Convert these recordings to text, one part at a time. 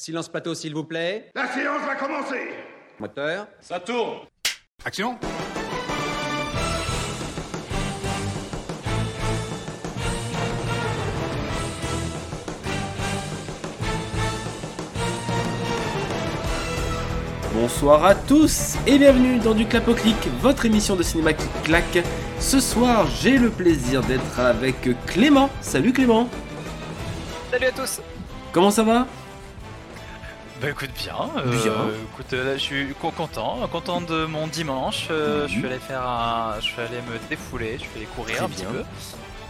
Silence plateau, s'il vous plaît. La séance va commencer Moteur. Ça tourne Action Bonsoir à tous et bienvenue dans du Clap au Clic, votre émission de cinéma qui claque. Ce soir, j'ai le plaisir d'être avec Clément. Salut Clément. Salut à tous. Comment ça va? Bah écoute bien. euh, Bien. écoute, euh, là je suis co- content, content de mon dimanche. euh, Je Mhm. suis allé faire un, je suis allé me défouler, je suis allé courir Très un petit peu.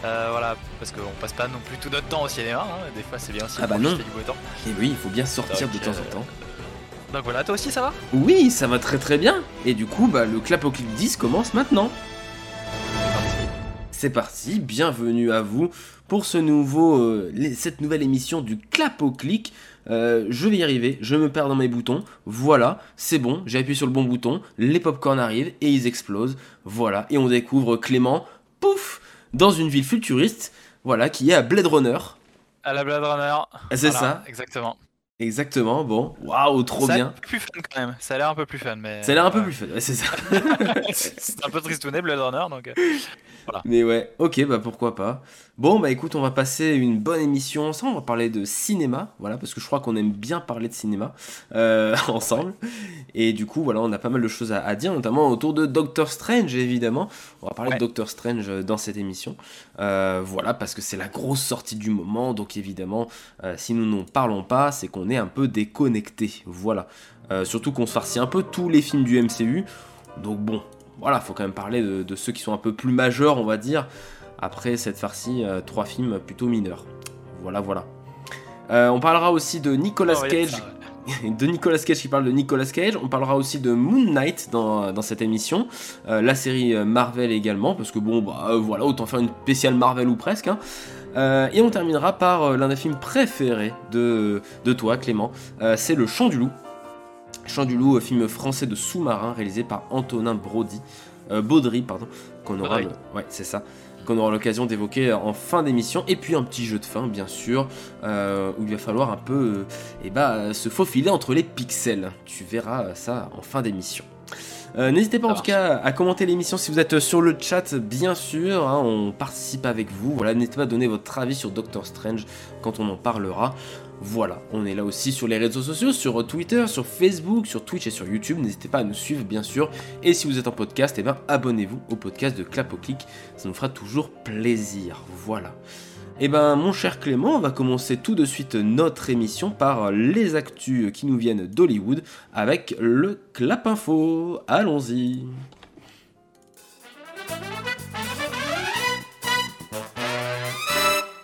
Euh, voilà, parce qu'on passe pas non plus tout notre temps au cinéma. hein, Des fois c'est bien aussi. Ah bah non. du beau temps. Et oui, il faut bien sortir Donc, de temps en temps. Donc voilà, toi aussi ça va? Oui, ça va très très bien. Et du coup, bah, le Clap au Clic 10 commence maintenant. C'est parti, bienvenue à vous pour ce nouveau, euh, les- cette nouvelle émission du Clap au Clic. Euh, je vais y arriver, je me perds dans mes boutons. Voilà, c'est bon, j'ai appuyé sur le bon bouton, les popcorn arrivent et ils explosent. Voilà, et on découvre Clément, pouf, dans une ville futuriste, voilà, qui est à Blade Runner. À la Blade Runner. C'est Voilà, ça, Exactement. Exactement, bon, waouh, trop ça bien. l'air un peu plus fun quand même. Ça a l'air un peu plus fun, mais. Ça a l'air un peu ouais. plus fun, ouais, c'est ça. c'est un peu tristouné Blade Runner, donc. euh, Mais ouais, ok, bah pourquoi pas. Bon, bah écoute, on va passer une bonne émission ensemble. On va parler de cinéma, voilà, parce que je crois qu'on aime bien parler de cinéma euh, ensemble. Et du coup, voilà, on a pas mal de choses à, à dire, notamment autour de Doctor Strange, évidemment. On va parler Ouais. de Doctor Strange euh, dans cette émission. Euh, voilà, parce que c'est la grosse sortie du moment. Donc évidemment, euh, si nous n'en parlons pas, c'est qu'on est un peu déconnecté. Voilà. Euh, surtout qu'on se farcit un peu tous les films du MCU. Donc bon, voilà, faut quand même parler de, de ceux qui sont un peu plus majeurs, on va dire. Après cette farcie, euh, trois films plutôt mineurs. Voilà, voilà. Euh, on parlera aussi de Nicolas on Cage, ça, ouais. de Nicolas Cage qui parle de Nicolas Cage. On parlera aussi de Moon Knight dans, dans cette émission, la série Marvel également, parce que bon, bah voilà, autant faire une spéciale Marvel ou presque. hein. Euh, et on terminera par euh, l'un des films préférés de, de toi, Clément. Euh, c'est Le Chant du Loup. Chant du Loup, film français de sous-marin réalisé par Antonin Brody, Baudry, pardon, qu'on aura, Baudry. le- ouais, c'est ça, qu'on aura l'occasion d'évoquer en fin d'émission. Et puis un petit jeu de fin, bien sûr, où il va falloir un peu, eh euh, se faufiler entre les pixels. Tu verras ça en fin d'émission. Euh, N'hésitez pas en tout cas à commenter l'émission si vous êtes sur le chat, bien sûr. hein, on participe avec vous. Voilà, n'hésitez pas à donner votre avis sur Doctor Strange quand on en parlera. Voilà, on est là aussi sur les réseaux sociaux, sur Twitter, sur Facebook, sur Twitch et sur YouTube. N'hésitez pas à nous suivre, bien sûr. Et si vous êtes en podcast, eh ben, abonnez-vous au podcast de Clap au Clic. Ça nous fera toujours plaisir. Voilà. Eh ben, mon cher Clément, on va commencer tout de suite notre émission par les actus qui nous viennent d'Hollywood avec le Clap Info. Allons-y.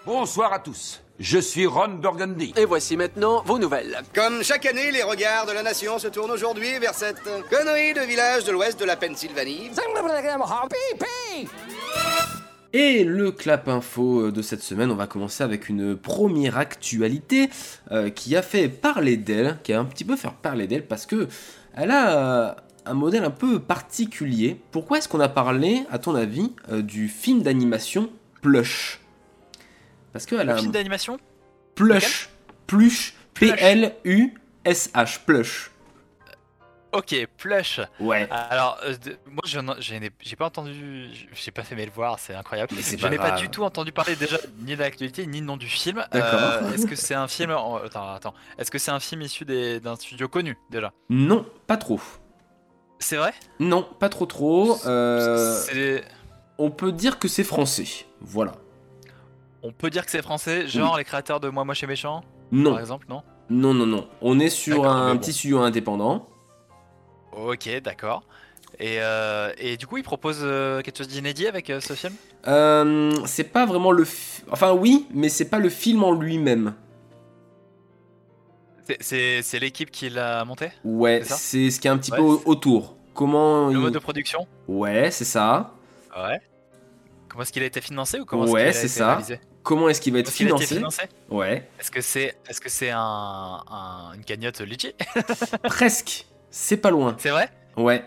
Bonsoir à tous. Je suis Ron Burgundy. Et voici maintenant vos nouvelles. Comme chaque année, les regards de la nation se tournent aujourd'hui vers cette connerie de village de l'ouest de la Pennsylvanie. Et le clap info de cette semaine, on va commencer avec une première actualité euh, qui a fait parler d'elle, qui a un petit peu fait parler d'elle parce que elle a euh, un modèle un peu particulier. Pourquoi est-ce qu'on a parlé, à ton avis, euh, du film d'animation Plush? Parce qu'elle a Le un film d'animation? Plush, Plush, Plush. P-L-U-S-H, Plush. Ok, Plush. Ouais. Alors, euh, de- moi, je n'en- je n'ai j'ai pas entendu, j'ai pas fait mes devoirs, c'est incroyable. Mais c'est Je pas n'ai pas grave. du tout entendu parler déjà ni de l'actualité ni du nom du film. D'accord. Euh, Est-ce que c'est un film Attends, attends. Est-ce que c'est un film issu des- d'un studio connu déjà? Non, pas trop. C'est vrai? Non, pas trop trop. Euh, C'est- on peut dire que c'est français. Voilà. On peut dire que c'est français, genre les créateurs de Moi Moche et Méchant, Non, par exemple, non? Non, non, non. On est sur D'accord, un bon. petit studio indépendant. Ok, d'accord. Et, euh, et du coup, il propose euh, quelque chose d'inédit avec euh, ce film? C'est pas vraiment le. fi- Enfin, oui, mais c'est pas le film en lui-même. C'est- l'équipe qui l'a monté? Ouais, C'est ce qui est un petit Ouais, peu autour. Comment. Le il- mode de production? Ouais, c'est ça. Ouais. Comment est-ce qu'il a été financé ou comment Ouais, c'est ça. réalisé? Comment est-ce qu'il va être été financé? Ouais, Est-ce que c'est est-ce que c'est un, un- une cagnotte legit presque. C'est pas loin. C'est vrai? Ouais.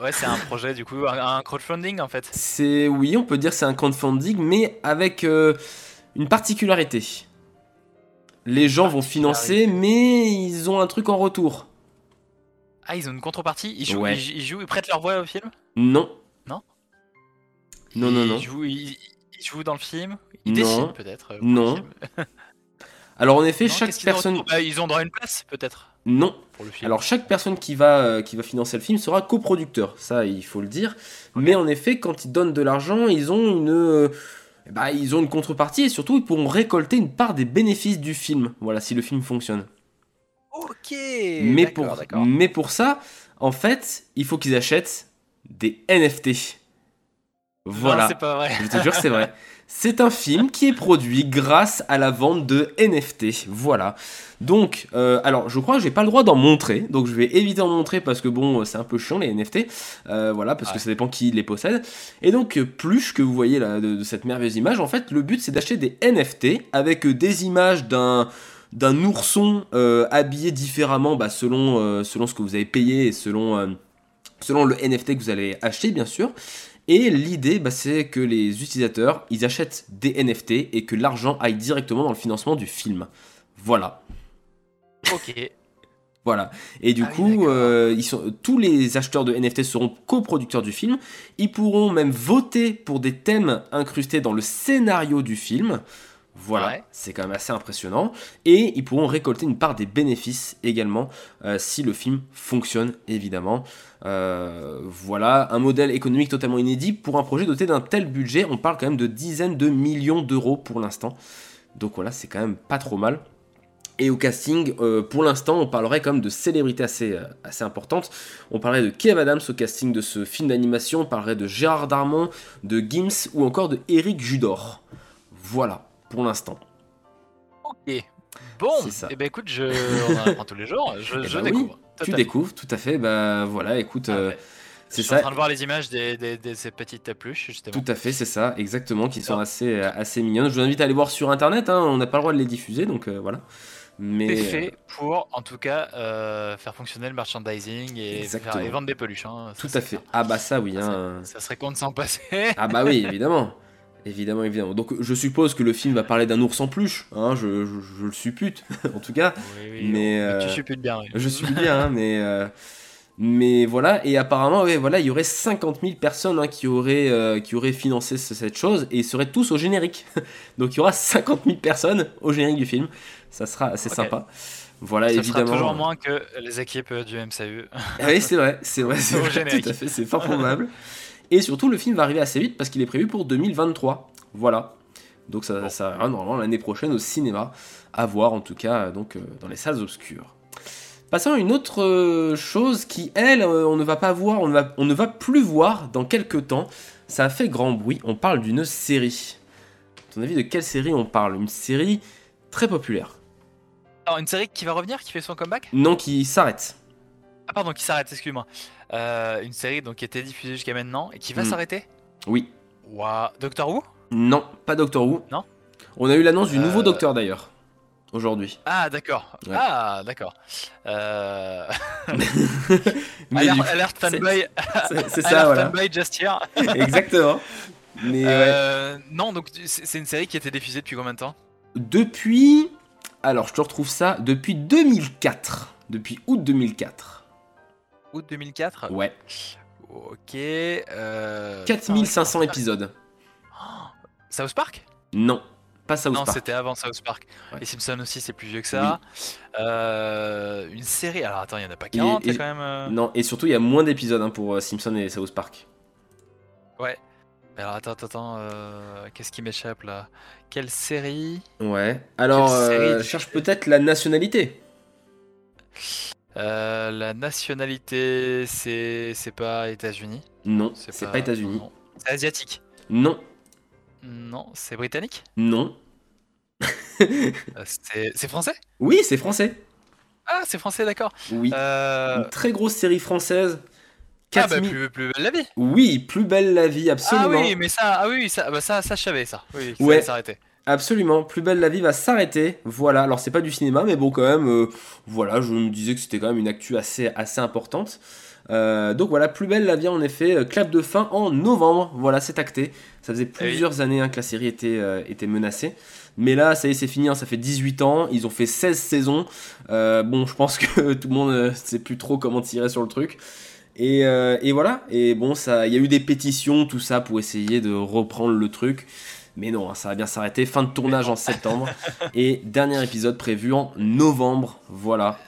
Ouais, c'est un projet du coup, un, un crowdfunding en fait. C'est. Oui, on peut dire que c'est un crowdfunding, mais avec euh, une particularité. Les gens vont financer, mais ils ont un truc en retour. Ah, ils ont une contrepartie? Ils jouent, Ouais. ils, ils jouent, ils prêtent leur voix au film? Non. Non? Non, non, non. Ils jouent, ils, ils jouent dans le film? Ils Non. dessinent peut-être euh, Non. Alors en effet, Non, chaque personne. Bah, Ils ont droit à une place peut-être Non. pour le film. Alors chaque personne qui va, euh, qui va financer le film sera coproducteur, ça il faut le dire. Mais en effet, quand ils donnent de l'argent, ils ont une, euh, bah, ils ont une contrepartie et surtout ils pourront récolter une part des bénéfices du film. Voilà, si le film fonctionne. Ok. mais pour, mais pour ça, en fait, il faut qu'ils achètent des NFT. Voilà. Non, c'est pas vrai. Je te jure, c'est vrai. C'est un film qui est produit grâce à la vente de NFT. Voilà. Donc, euh, alors, je crois que j'ai pas le droit d'en montrer. Donc, je vais éviter d'en montrer parce que bon, c'est un peu chiant les NFT. Euh, voilà, parce que ça dépend qui les possède. Et donc, plus que vous voyez là de, de cette merveilleuse image, en fait, le but c'est d'acheter des NFT avec euh, des images d'un d'un ourson euh, habillé différemment bah, selon, selon ce que vous avez payé et selon, selon le NFT que vous allez acheter, bien sûr. Et l'idée, bah, c'est que les utilisateurs, ils achètent des NFT et que l'argent aille directement dans le financement du film. Voilà. Ok. Voilà. Et du Ah coup, euh, ils sont, tous les acheteurs de NFT seront coproducteurs du film. Ils pourront même voter pour des thèmes incrustés dans le scénario du film. Voilà, Ouais. c'est quand même assez impressionnant. Et ils pourront récolter une part des bénéfices également euh, si le film fonctionne, évidemment. Euh, voilà, un modèle économique totalement inédit pour un projet doté d'un tel budget. On parle quand même de dizaines de millions d'euros pour l'instant. Donc voilà, c'est quand même pas trop mal. Et au casting, euh, pour l'instant, on parlerait quand même de célébrités assez, euh, assez importantes. On parlerait de Kev Adams au casting de ce film d'animation, on parlerait de Gérard Darmon, de Gims ou encore de Eric Judor. Voilà, pour l'instant. Ok. Bon, C'est ça. et ben écoute, je... on en apprend tous les jours. Je, Eh je ben oui, découvre. Tu découvres, tout à fait. Bah voilà, écoute, Ah euh, ouais. c'est Je suis en ça. train de voir les images des, des- de ces petites pluches, justement. Tout à fait, c'est ça, exactement, qui sont assez, euh, assez mignonnes. Je vous invite à aller voir sur internet, hein, on n'a pas le droit de les diffuser, donc euh, voilà. Mais C'est fait pour, en tout cas, euh, faire fonctionner le merchandising et, faire- et vendre des peluches. hein. Ça, tout à fait. clair. Ah bah ça oui. Ça, hein. Ça serait con de s'en passer. Ah bah oui, évidemment. Évidemment, évidemment. Donc je suppose que le film va parler d'un ours en peluche, hein, je, je, je le suppute, en tout cas. Oui, oui, Mais, euh, tu supputes bien. oui. Je suis bien, hein, mais, euh, mais voilà. Et apparemment, ouais, voilà, il y aurait 50 000 personnes hein, qui, auraient, euh, qui auraient financé ce- cette chose et ils seraient tous au générique. Donc il y aura 50 000 personnes au générique du film. Ça sera assez sympa. Voilà, Ça évidemment. sera toujours moins que les équipes du MCU. Ah oui, c'est vrai, c'est vrai, c'est tout à fait, c'est fort probable. Et surtout, le film va arriver assez vite parce qu'il est prévu pour 2023. Voilà. Donc ça, Bon. ça arrivera normalement l'année prochaine au cinéma, à voir en tout cas donc euh, dans les salles obscures. Passons à une autre euh, chose qui, elle, euh, on ne va pas voir, on ne va, on ne va plus voir dans quelques temps. Ça a fait grand bruit. On parle d'une série. À ton avis, de quelle série on parle? Une série très populaire. Alors, une série qui va revenir, qui fait son comeback? Non, qui s'arrête. Ah, pardon, qui s'arrête, excuse-moi. Euh, une série donc, qui était diffusée jusqu'à maintenant et qui va Hmm. s'arrêter? Oui. Waouh. Doctor Who? Non, pas Doctor Who. Non? On a eu l'annonce du nouveau Euh, Docteur d'ailleurs. Aujourd'hui. Ah, d'accord. Ouais. Ah, d'accord. Euh... Mais alerte, du coup, alerte c'est- fanboy. c'est c'est ça, alerte voilà. fanboy just here. Exactement. Mais ouais. Euh, Non, donc c'est c'est une série qui a été diffusée depuis combien de temps? Depuis. Alors, je te retrouve ça depuis 2004. Depuis août 2004. Août 2004 Ouais. Ok. Euh... 4500 putain, épisodes. South Park? Non, pas South Non, Park. c'était avant South Park. Ouais. Les Simpsons aussi, c'est plus vieux que ça. Euh, une série. Alors attends, il y en a pas 40, il y a et- quand même. euh, Non, et surtout, il y a moins d'épisodes hein, pour euh, Simpson et South Park. Ouais. Alors attends, attends, attends. euh, Qu'est-ce qui m'échappe là? Quelle série? Ouais. Alors, série? cherche peut-être la nationalité. Euh, La nationalité, c'est c'est pas États-Unis. Non, c'est pas États-Unis. non. C'est asiatique. Non, Non, c'est britannique. non. Euh, c'est français? Oui, c'est français. Ah, c'est français, d'accord. Oui. Euh... Une très grosse série française. Ah bah 4000 plus, plus belle la vie. Oui, plus belle la vie, absolument. Ah oui, mais ça, ah oui, ça, bah ça, ça, je savais ça. Oui, ça Ouais. s'arrêter. Absolument, Plus belle la vie va s'arrêter. Voilà, alors c'est pas du cinéma, mais bon, quand même, euh, voilà, je me disais que c'était quand même une actu assez, assez importante. Euh, donc voilà, Plus belle la vie, en effet, euh, clap de fin en novembre. Voilà, c'est acté. Ça faisait plusieurs années hein, que la série était, euh, était menacée. Mais là, ça y est, c'est fini, hein, ça fait 18 ans, ils ont fait 16 saisons. Bon, je pense que tout le monde ne sait plus trop comment tirer sur le truc. Et, et voilà, et bon, ça, il y a eu des pétitions, tout ça, pour essayer de reprendre le truc. Mais non, hein, ça va bien s'arrêter. Fin de tournage en septembre. Et dernier épisode prévu en novembre. Voilà.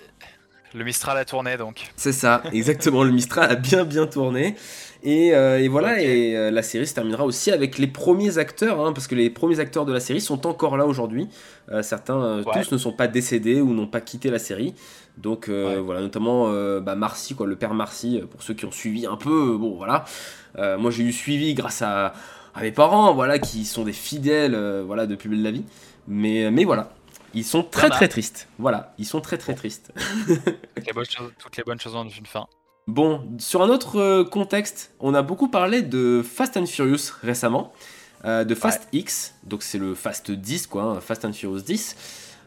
Le Mistral a tourné donc. C'est ça, exactement. le Mistral a bien bien tourné. Et, euh, et voilà, et euh, la série se terminera aussi avec les premiers acteurs, hein, parce que les premiers acteurs de la série sont encore là aujourd'hui. Euh, certains, Ouais. tous ne sont pas décédés ou n'ont pas quitté la série. Donc Ouais. voilà, notamment bah, Marcy, quoi, le père Marcy, pour ceux qui ont suivi un peu, bon voilà. Moi j'ai eu suivi grâce à, à mes parents, voilà, qui sont des fidèles, euh, voilà, de plus belle la vie. Mais, mais voilà, ils sont très Voilà. très tristes. Voilà, ils sont très très tristes. Toutes les bonnes choses, toutes les bonnes choses ont une fin. Bon, sur un autre euh, contexte, on a beaucoup parlé de Fast and Furious récemment, euh, de Fast X, donc c'est le Fast 10 quoi, hein, Fast and Furious 10,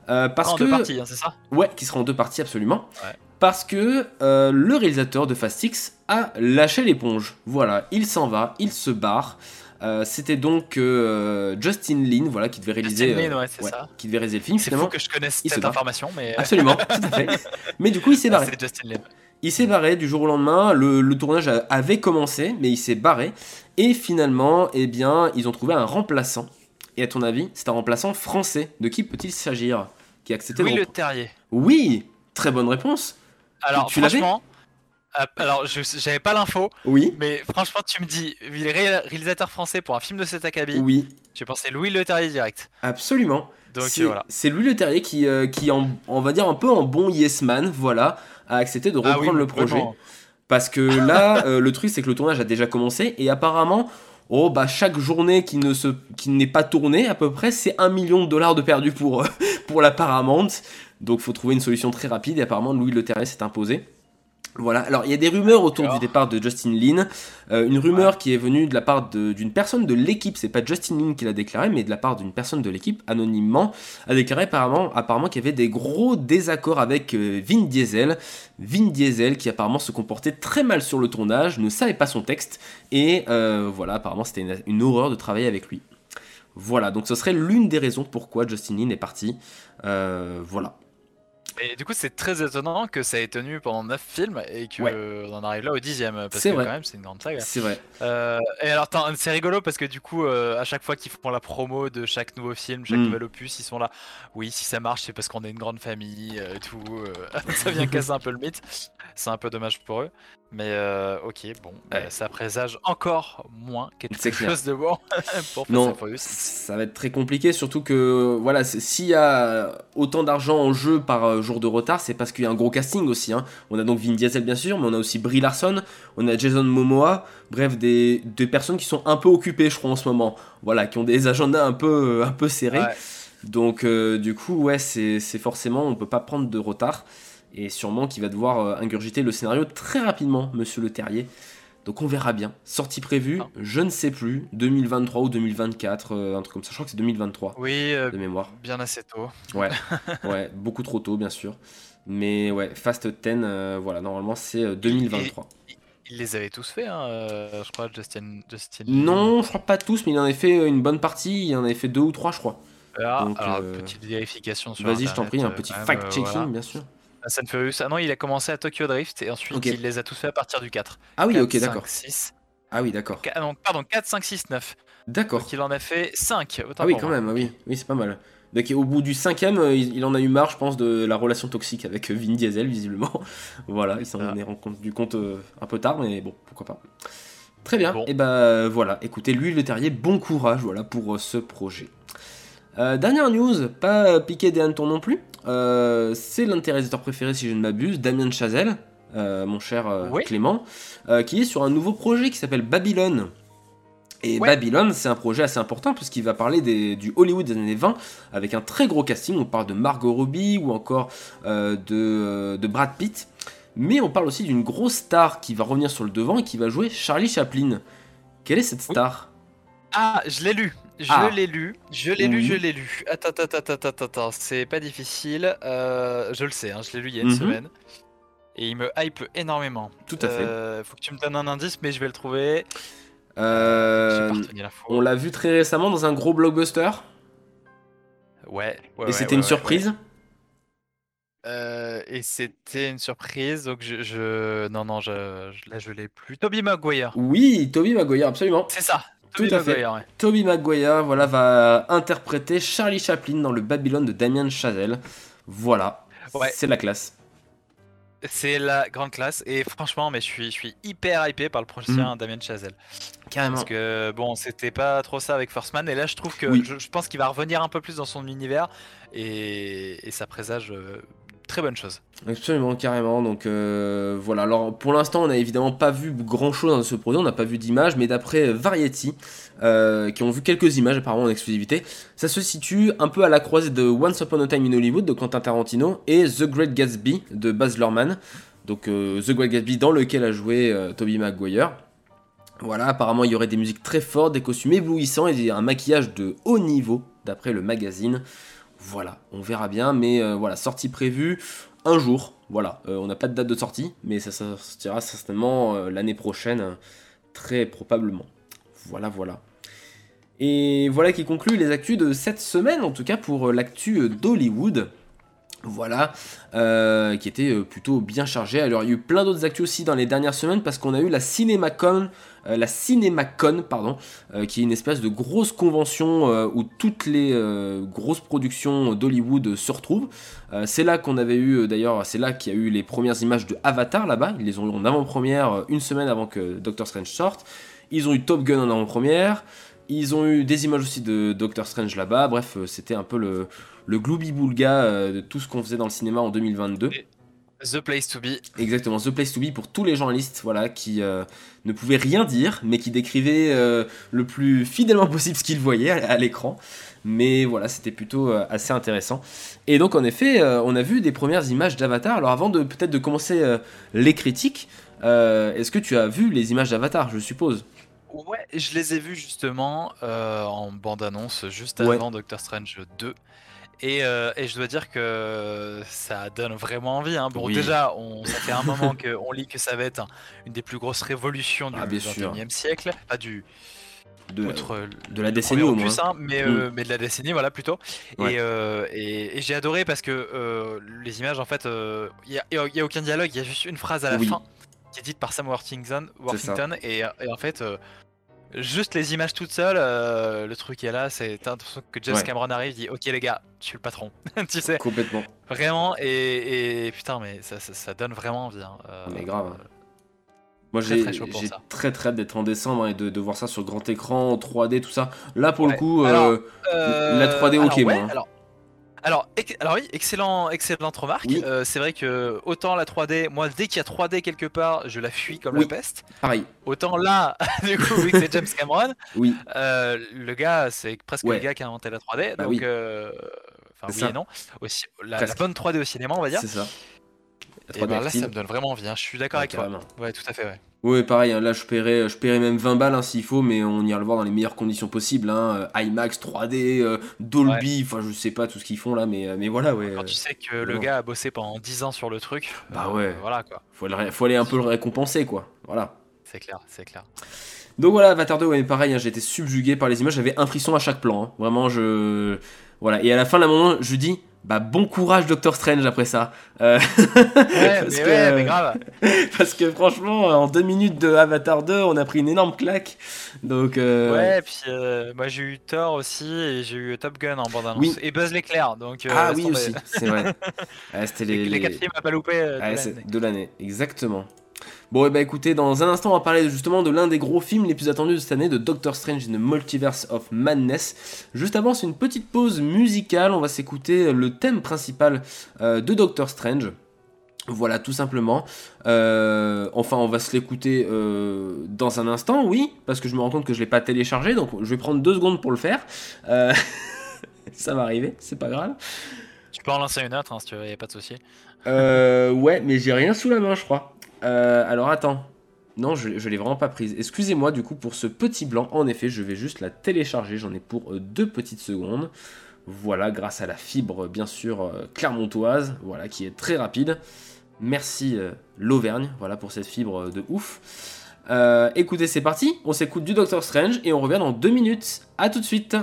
euh, parce en que deux parties, hein, c'est ça? Ouais, qui sera en deux parties absolument, Ouais. parce que euh, le réalisateur de Fast X a lâché l'éponge. Voilà, il s'en va, il se barre. Euh, C'était donc euh, Justin Lin, voilà, qui devait réaliser, Lin, euh, ouais, c'est ça. qui devait réaliser le film C'est fou que je connaisse cette information, mais Absolument, tout à fait. Mais du coup, il s'est barré. c'est Justin Lin. Il s'est barré du jour au lendemain, le, le tournage avait commencé, mais il s'est barré. Et finalement, eh bien, ils ont trouvé un remplaçant. Et à ton avis, c'est un remplaçant français. De qui peut-il s'agir? Qui a accepté Louis Le Terrier. Oui Très bonne réponse. Alors, tu franchement, alors je j'avais pas l'info, Oui. mais franchement, tu me dis, il est ré- réalisateur français pour un film de cet acabit, Oui, j'ai pensé Louis Le Terrier direct. absolument. Donc C'est voilà. c'est Louis Le Terrier qui, euh, qui en- on va dire un peu en bon yes man, voilà, a accepté de Ah reprendre oui, le projet. vraiment. Parce que là, euh, le truc, c'est que le tournage a déjà commencé et apparemment, oh bah chaque journée qui ne se, qui n'est pas tournée, à peu près, c'est un million de dollars de perdu pour euh, pour la Paramount. Donc, faut trouver une solution très rapide. Et apparemment, Louis Le Terrier s'est imposé. Voilà. Alors, il y a des rumeurs autour du départ de Justin Lin. Euh, une rumeur qui est venue de la part d'une personne de l'équipe. C'est pas Justin Lin qui l'a déclaré, mais de la part d'une personne de l'équipe anonymement a déclaré apparemment, apparemment qu'il y avait des gros désaccords avec euh, Vin Diesel. Vin Diesel qui apparemment se comportait très mal sur le tournage, ne savait pas son texte et euh, voilà, apparemment c'était une, une horreur de travailler avec lui. Voilà, donc ce serait l'une des raisons pourquoi Justin Lin est parti. Euh, voilà. Et du coup, c'est très étonnant que ça ait tenu pendant 9 films et qu'on Ouais. en arrive là au dixième. Parce C'est que vrai. quand même, c'est une grande saga. C'est vrai. Euh, et alors, c'est rigolo parce que du coup, euh, à chaque fois qu'ils font la promo de chaque nouveau film, chaque Mm. nouvel opus, ils sont là. Oui, si ça marche, c'est parce qu'on est une grande famille euh, et tout. euh, ça vient casser un peu le mythe. C'est un peu dommage pour eux. Mais euh, ok, bon, Ouais. euh, ça présage encore moins quelque chose de bon pour Non, ça va être très compliqué, surtout que voilà, s'il y a autant d'argent en jeu par euh, jour de retard, c'est parce qu'il y a un gros casting aussi. hein. On a donc Vin Diesel bien sûr, mais on a aussi Brie Larson, on a Jason Momoa, bref des, des personnes qui sont un peu occupées, je crois en ce moment. Voilà, qui ont des agendas un peu un peu serrés. Ouais. Donc euh, du coup, ouais, c'est c'est forcément, on peut pas prendre de retard. Et sûrement qu'il va devoir euh, ingurgiter le scénario très rapidement, monsieur Le Terrier. Donc on verra bien. Sortie prévue, Ah. je ne sais plus, 2023 ou 2024, euh, un truc comme ça. Je crois que c'est 2023 Oui, euh, de mémoire. bien assez tôt. Ouais, ouais, beaucoup trop tôt bien sûr. Mais ouais, Fast 10, euh, voilà, normalement c'est euh, 2023. Ils les avaient tous fait, hein, je crois, Justin. Justin Non, je crois pas tous, mais il en avait fait une bonne partie. Il en avait fait deux ou trois, je crois. Ah, Donc, alors, petite vérification sur Vas-y, je t'en prie, un petit fact-checking, voilà. bien sûr. Fast and Furious. Ah non, il a commencé à Tokyo Drift et ensuite il les a tous fait à partir du 4. Ah oui, 4, ok, 5, d'accord. 6. Ah oui, d'accord. Ah pardon, 4, 5, 6, 9. D'accord. Donc il en a fait 5. Autant Ah oui, quand moi. même, ah oui, oui, c'est pas mal. Donc au bout du cinquième, euh, il, il en a eu marre, je pense, de la relation toxique avec euh, Vin Diesel, visiblement. voilà, il s'en Ah. est rendu compte euh, un peu tard, mais bon, pourquoi pas. Très bien, Bon. et bah euh, voilà, écoutez, lui, le terrier, bon courage voilà, pour euh, ce projet. Euh, dernière news, pas piqué des hannetons non plus, euh, c'est l'un de tes réalisateurs préférés, si je ne m'abuse, Damien Chazelle, euh, mon cher euh, Oui. Clément, qui est sur un nouveau projet qui s'appelle Babylone. Et Ouais. Babylone, c'est un projet assez important puisqu'il va parler des- du Hollywood des années 20 avec un très gros casting. On parle de Margot Robbie ou encore de, de Brad Pitt. Mais on parle aussi d'une grosse star qui va revenir sur le devant et qui va jouer Charlie Chaplin. Quelle est cette star? Ah, je l'ai lu. Je Ah. l'ai lu. Je l'ai lu, Oui. je l'ai lu. Attends, attends, attends, attends, attends. C'est pas difficile. Euh, je le sais, hein, je l'ai lu il y a une Mhm. semaine. Et il me hype énormément. Tout à fait. Euh, faut que tu me donnes un indice, mais je vais le trouver. Euh, l'info. On l'a vu très récemment dans un gros blockbuster. Ouais. ouais, Et ouais, c'était ouais, une surprise. Euh, et c'était une surprise, donc je, je... non non, je, je- là je l'ai plus. Toby Maguire. Oui, Toby Maguire, absolument. C'est ça. Tout Toby à fait. Ouais. Toby Maguire, voilà, va interpréter Charlie Chaplin dans le Babylone de Damien Chazelle. Voilà, Ouais. c'est la classe. C'est la grande classe et franchement, mais je suis, je suis hyper hypé par le prochain Mm. Damien Chazelle. Carrément. Parce que bon, c'était pas trop ça avec First Man et là je trouve que Oui. je, je pense qu'il va revenir un peu plus dans son univers et, et ça présage euh, très bonne chose. Absolument, carrément. Donc euh, voilà. Alors pour l'instant, on n'a évidemment pas vu grand chose dans ce produit, on n'a pas vu d'image, mais d'après Variety, euh, qui ont vu quelques images apparemment en exclusivité, ça se situe un peu à la croisée de Once Upon a Time in Hollywood de Quentin Tarantino et The Great Gatsby de Baz Luhrmann. Donc euh, The Great Gatsby dans lequel a joué euh, Tobey Maguire. Voilà, apparemment il y aurait des musiques très fortes, des costumes éblouissants et un maquillage de haut niveau, d'après le magazine. Voilà, on verra bien, mais euh, voilà, sortie prévue un jour. Voilà, Euh, on n'a pas de date de sortie, mais ça sortira certainement euh, l'année prochaine, très probablement. Voilà, voilà. Et voilà qui conclut les actus de cette semaine, en tout cas pour l'actu d'Hollywood. Voilà, qui était plutôt bien chargé. Alors il y a eu plein d'autres actus aussi dans les dernières semaines parce qu'on a eu la CinemaCon, euh, la CinemaCon, pardon, euh, qui est une espèce de grosse convention euh, où toutes les euh, grosses productions d'Hollywood se retrouvent. Euh, c'est là qu'on avait eu, euh, d'ailleurs, c'est là qu'il y a eu les premières images de Avatar là-bas. Ils les ont eu en avant-première euh, une semaine avant que Doctor Strange sorte. Ils ont eu Top Gun en avant-première. Ils ont eu des images aussi de Doctor Strange là-bas. Bref, euh, c'était un peu le, le gloubi-boulga euh, de tout ce qu'on faisait dans le cinéma en 2022. The Place to Be. Exactement, The Place to Be pour tous les journalistes voilà, qui euh, ne pouvaient rien dire, mais qui décrivaient euh, le plus fidèlement possible ce qu'ils voyaient à, à l'écran. Mais voilà, c'était plutôt euh, assez intéressant. Et donc, en effet, on a vu des premières images d'Avatar. Alors, avant de peut-être de commencer les critiques, est-ce que tu as vu les images d'Avatar, je suppose? Ouais, je les ai vus justement en bande-annonce juste Ouais. avant Doctor Strange 2. Et, euh, et je dois dire que ça donne vraiment envie. hein. Bon, Oui. déjà, on, ça fait un moment qu'on lit que ça va être un- une des plus grosses révolutions du Ah. 21e siècle. Pas du. de, outre de la décennie au moins. hein, mais, euh, mais de la décennie, voilà plutôt. Ouais. Et, euh, et, et j'ai adoré parce que euh, les images, en fait, il n'y a, aucun dialogue, il y a juste une phrase à la Oui. fin qui est dite par Sam Worthington, et, et en fait, euh, juste les images toutes seules, euh, le truc est là, c'est que James Ouais. Cameron arrive, dit Ok, les gars, je suis le patron, tu sais, Complètement. vraiment, et, et putain, mais ça, ça, ça donne vraiment envie. hein. Euh, Mais grave. hein. Moi Très, j'ai très très hâte d'être en décembre hein, et de, de voir ça sur grand écran, en 3D, tout ça. Là pour le coup, Alors, euh, Euh, La 3D, ok, moi, ouais, alors, alors, alors oui, excellent, excellente remarque. Oui. Euh, c'est vrai que autant la 3D, moi dès qu'il y a 3D quelque part, je la fuis comme Oui. la peste. pareil. Autant là, du coup, vu que c'est James Cameron, Oui, euh, le gars, c'est presque Ouais. le gars qui a inventé la 3D. Bah donc, oui. euh, enfin oui ça. et non. Aussi, la, la bonne 3D au cinéma, on va dire. c'est ça. Et 3D ben là, ça me donne vraiment envie. hein. Je suis d'accord Ouais, avec toi. Ouais, tout à fait. Ouais. Ouais, pareil, hein, là je paierais, je paierais même 20 balles hein, s'il faut, mais on ira le voir dans les meilleures conditions possibles. Hein, euh, IMAX, 3D, euh, Dolby, enfin je sais pas tout ce qu'ils font là, mais, euh, mais voilà, ouais. Quand euh, tu sais que le gars a bossé pendant 10 ans sur le truc, Bah euh, ouais. Voilà quoi. faut, aller, faut aller un peu le récompenser quoi. Voilà. C'est clair, c'est clair. Donc voilà, Avatar 2, ouais, pareil, j'ai été subjugué par les images, j'avais un frisson à chaque plan. Vraiment, je. Voilà, et à la fin, d'un moment, je dis, bah bon courage, Doctor Strange, après ça. Euh, Ouais, parce, mais que, ouais, mais grave. parce que franchement, en deux minutes de Avatar 2, on a pris une énorme claque. Donc, euh, Ouais, puis euh, moi j'ai eu Thor aussi et j'ai eu Top Gun en bande-annonce. Oui. Et Buzz l'éclair, donc. euh, Ah oui, aussi, c'est vrai. Ouais, C'était Les, les, les quatre films à pas louper. euh, de Ouais, l'année. c'est de l'année, exactement. Bon, et bah écoutez, dans un instant, on va parler justement de l'un des gros films les plus attendus de cette année, de Doctor Strange in the Multiverse of Madness. Juste avant, c'est une petite pause musicale, on va s'écouter le thème principal euh, de Doctor Strange. Voilà, tout simplement. Euh, enfin, on va se l'écouter euh, dans un instant, oui, parce que je me rends compte que je l'ai pas téléchargé, donc je vais prendre deux secondes pour le faire. Euh, Ça va arriver, c'est pas grave. Tu peux en lancer une autre hein, si tu veux, y a pas de souci. Euh, ouais, mais j'ai rien sous la main, je crois. Euh, alors attends. Non, je, l'ai vraiment pas prise. Excusez-moi du coup pour ce petit blanc. En effet, je vais juste la télécharger. J'en ai pour euh, deux petites secondes. Voilà, grâce à la fibre, bien sûr, euh, clermontoise, voilà, qui est très rapide. Merci l'Auvergne, voilà, pour cette fibre de ouf. Écoutez, c'est parti. On s'écoute du Doctor Strange et on revient dans deux minutes. À tout de suite.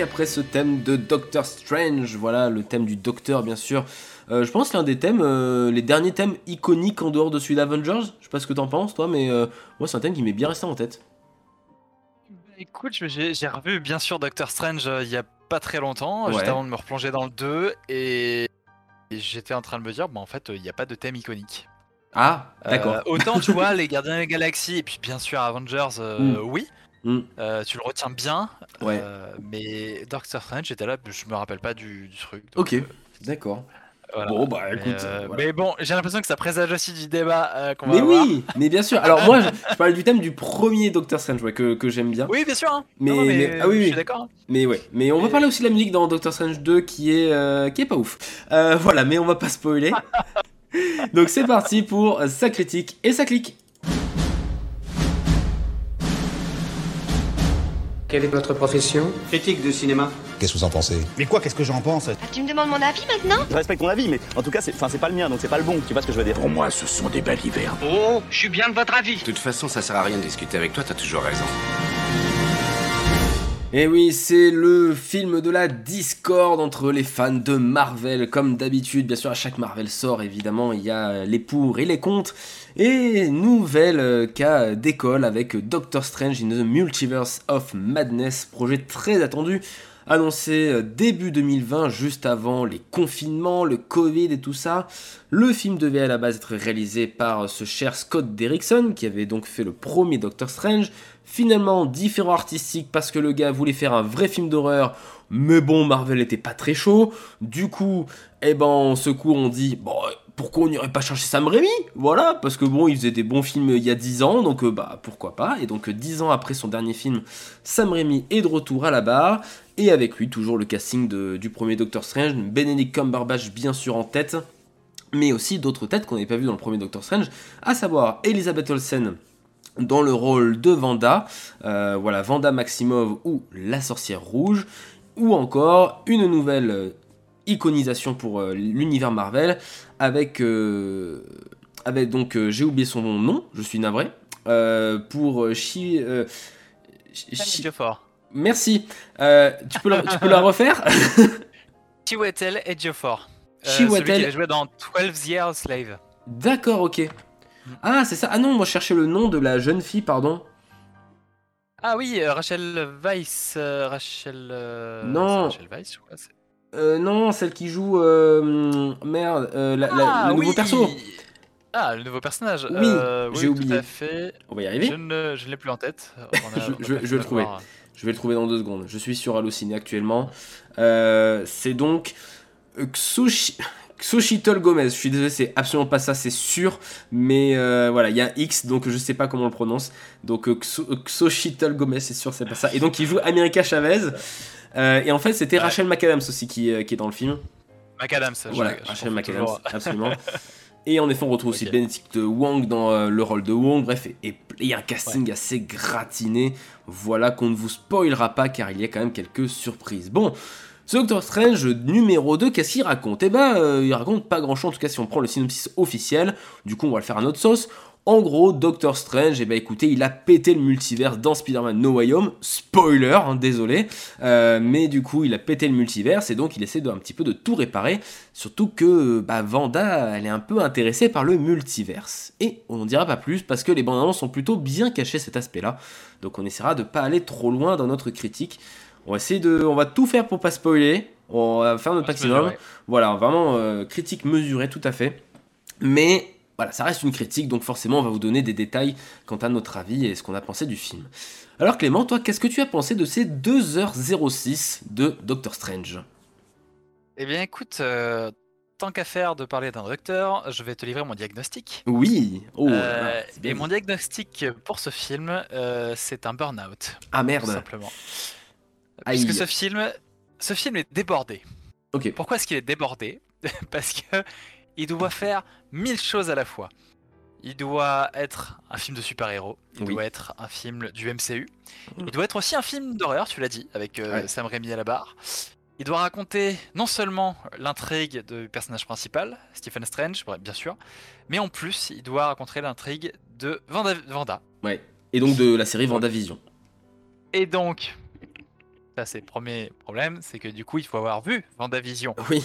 Après ce thème de Doctor Strange. Voilà, le thème du Docteur, bien sûr. Euh, je pense l'un des thèmes, euh, les derniers thèmes iconiques en dehors de celui d'Avengers. Je sais pas ce que t'en penses, toi, mais euh, moi, c'est un thème qui m'est bien resté en tête. Écoute, j'ai revu bien sûr Doctor Strange il y a pas très longtemps, Ouais. juste avant de me replonger dans le 2, et, et j'étais en train de me dire, bah en fait, il n'y a pas de thème iconique. Ah, d'accord. autant tu vois, les Gardiens de la Galaxie, et puis bien sûr Avengers, euh, Mm. oui, Mm. euh, tu le retiens bien, Ouais. euh, mais Doctor Strange, j'étais là, je me rappelle pas du, du truc. donc, Ok, euh, d'accord. voilà. Bon, bah Mais, écoute. voilà. mais bon, j'ai l'impression que ça présage aussi du débat qu'on va Mais avoir. oui, mais bien sûr. Alors moi, je, je parlais du thème du premier Doctor Strange, ouais, que, que j'aime bien. Oui, bien sûr. hein. Mais- Non, non, mais- ah oui, je oui. suis d'accord. hein. Mais ouais, mais on va parler aussi de la musique dans Doctor Strange 2 qui est, qui est pas ouf. Voilà, mais on va pas spoiler. Donc c'est parti pour sa critique et sa clique. Quelle est votre profession Critique de cinéma. Qu'est-ce que vous en pensez? Mais quoi, qu'est-ce que j'en pense? Ah, tu me demandes mon avis maintenant? Je respecte ton avis, mais en tout cas, c'est enfin, c'est pas le mien, donc c'est pas le bon. Tu vois ce que je veux dire Pour moi, ce sont des balivernes. Oh, je suis bien de votre avis. De toute façon, ça sert à rien de discuter avec toi, t'as toujours raison. Et oui, c'est le film de la discorde entre les fans de Marvel. Comme d'habitude, bien sûr, à chaque Marvel sort, évidemment, il y a les pour et les contre. Et nouvelle euh, cas d'école avec Doctor Strange in the Multiverse of Madness, projet très attendu, annoncé euh, début 2020, juste avant les confinements, le Covid et tout ça. Le film devait à la base être réalisé par ce cher Scott Derrickson, qui avait donc fait le premier Doctor Strange. Finalement, différent artistique parce que le gars voulait faire un vrai film d'horreur, mais bon, Marvel était pas très chaud. Du coup, eh ben, en secours, on dit, euh, pourquoi on n'irait pas chercher Sam Raimi? Voilà, parce que bon, il faisait des bons films il y a 10 ans, donc euh, bah, pourquoi pas. Et donc, euh, 10 ans après son dernier film, Sam Raimi est de retour à la barre. Et avec lui, toujours le casting du premier Doctor Strange, Benedict Cumberbatch bien sûr en tête, mais aussi d'autres têtes qu'on n'avait pas vues dans le premier Doctor Strange, à savoir Elizabeth Olsen dans le rôle de Vanda, euh, voilà, Vanda Maximov ou la sorcière rouge, ou encore une nouvelle euh, iconisation pour euh, l'univers Marvel avec, euh, avec donc, euh, j'ai oublié son nom, je suis navré, euh, pour Chi... Chi-. Merci, tu, peux la, tu peux la refaire? Chiwetel Ejiofor. Chiwetel- Celui qui a joué dans 12 Years Slave. D'accord, ok. Ah, c'est ça. Ah non, moi je cherchais le nom de la jeune fille, pardon. Ah oui, Rachel Weisz. euh, Rachel. Non. Rachel Weisz, ouais, c'est- Euh, non, celle qui joue. euh, merde, euh, la- la- Ah, le nouveau oui. perso. Ah, le nouveau personnage. Oui, j'ai Tout oublié. à fait. On va y arriver. Je ne, je l'ai plus en tête. On a- Je- vais le trouver. Je vais le trouver dans deux secondes. Je suis sur Allociné actuellement. C'est donc Xochi- Xochitl Gomez. Je suis désolé, c'est absolument pas ça, c'est sûr. Mais euh, voilà, il y a un X, donc je sais pas comment on le prononce. Donc euh, Xo- euh, Xochitl Gomez, c'est sûr, c'est pas ça. Et donc il joue America Chavez. Euh, et en fait, c'était Ouais. Rachel McAdams aussi qui, euh, qui est dans le film. McAdams. je- Voilà, je Rachel McAdams, absolument. Et en effet, on retrouve aussi. Benedict Wong dans euh, le rôle de Wong. Bref, et- et il y a un casting assez gratiné. Voilà qu'on ne vous spoilera pas car il y a quand même quelques surprises. Bon, ce Doctor Strange numéro 2, qu'est-ce qu'il raconte? Eh ben, euh, il raconte pas grand chose, en tout cas si on prend le synopsis officiel. Du coup, on va le faire à notre sauce. En gros, Doctor Strange, eh ben écoutez, il a pété le multivers dans Spider-Man No Way Home. Spoiler, hein, désolé. Euh, mais du coup, il a pété le multivers et donc il essaie de, un petit peu de tout réparer. Surtout que bah, Vanda, elle est un peu intéressée par le multiverse. Et on n'en dira pas plus parce que les bandes annonces sont plutôt bien cachées cet aspect-là. Donc on essaiera de pas aller trop loin dans notre critique. On va essayer de, on va tout faire pour pas spoiler. On va faire notre maximum. Voilà, vraiment euh, critique mesurée tout à fait. Mais voilà, ça reste une critique, donc forcément on va vous donner des détails quant à notre avis et ce qu'on a pensé du film. Alors Clément, toi, qu'est-ce que tu as pensé de ces 2h06 de Doctor Strange? Eh bien, écoute, euh, tant qu'à faire de parler d'un docteur, je vais te livrer mon diagnostic. Oui Oh, Euh, bien et mon diagnostic pour ce film, euh, c'est un burn-out, Ah tout merde simplement. Aïe. Puisque ce film, ce film est débordé. Ok, Pourquoi est-ce qu'il est débordé? Parce que il doit faire mille choses à la fois. Il doit être un film de super-héros, il Oui. doit être un film du MCU, il doit être aussi un film d'horreur, tu l'as dit, avec euh, Ouais. Sam Raimi à la barre. Il doit raconter non seulement l'intrigue du personnage principal, Stephen Strange, bien sûr, mais en plus, il doit raconter l'intrigue de Vanda, Vanda. ouais. Et donc de la série Vendavision. Et donc, Ça, c'est le premier problème, c'est que du coup, il faut avoir vu Vendavision Oui.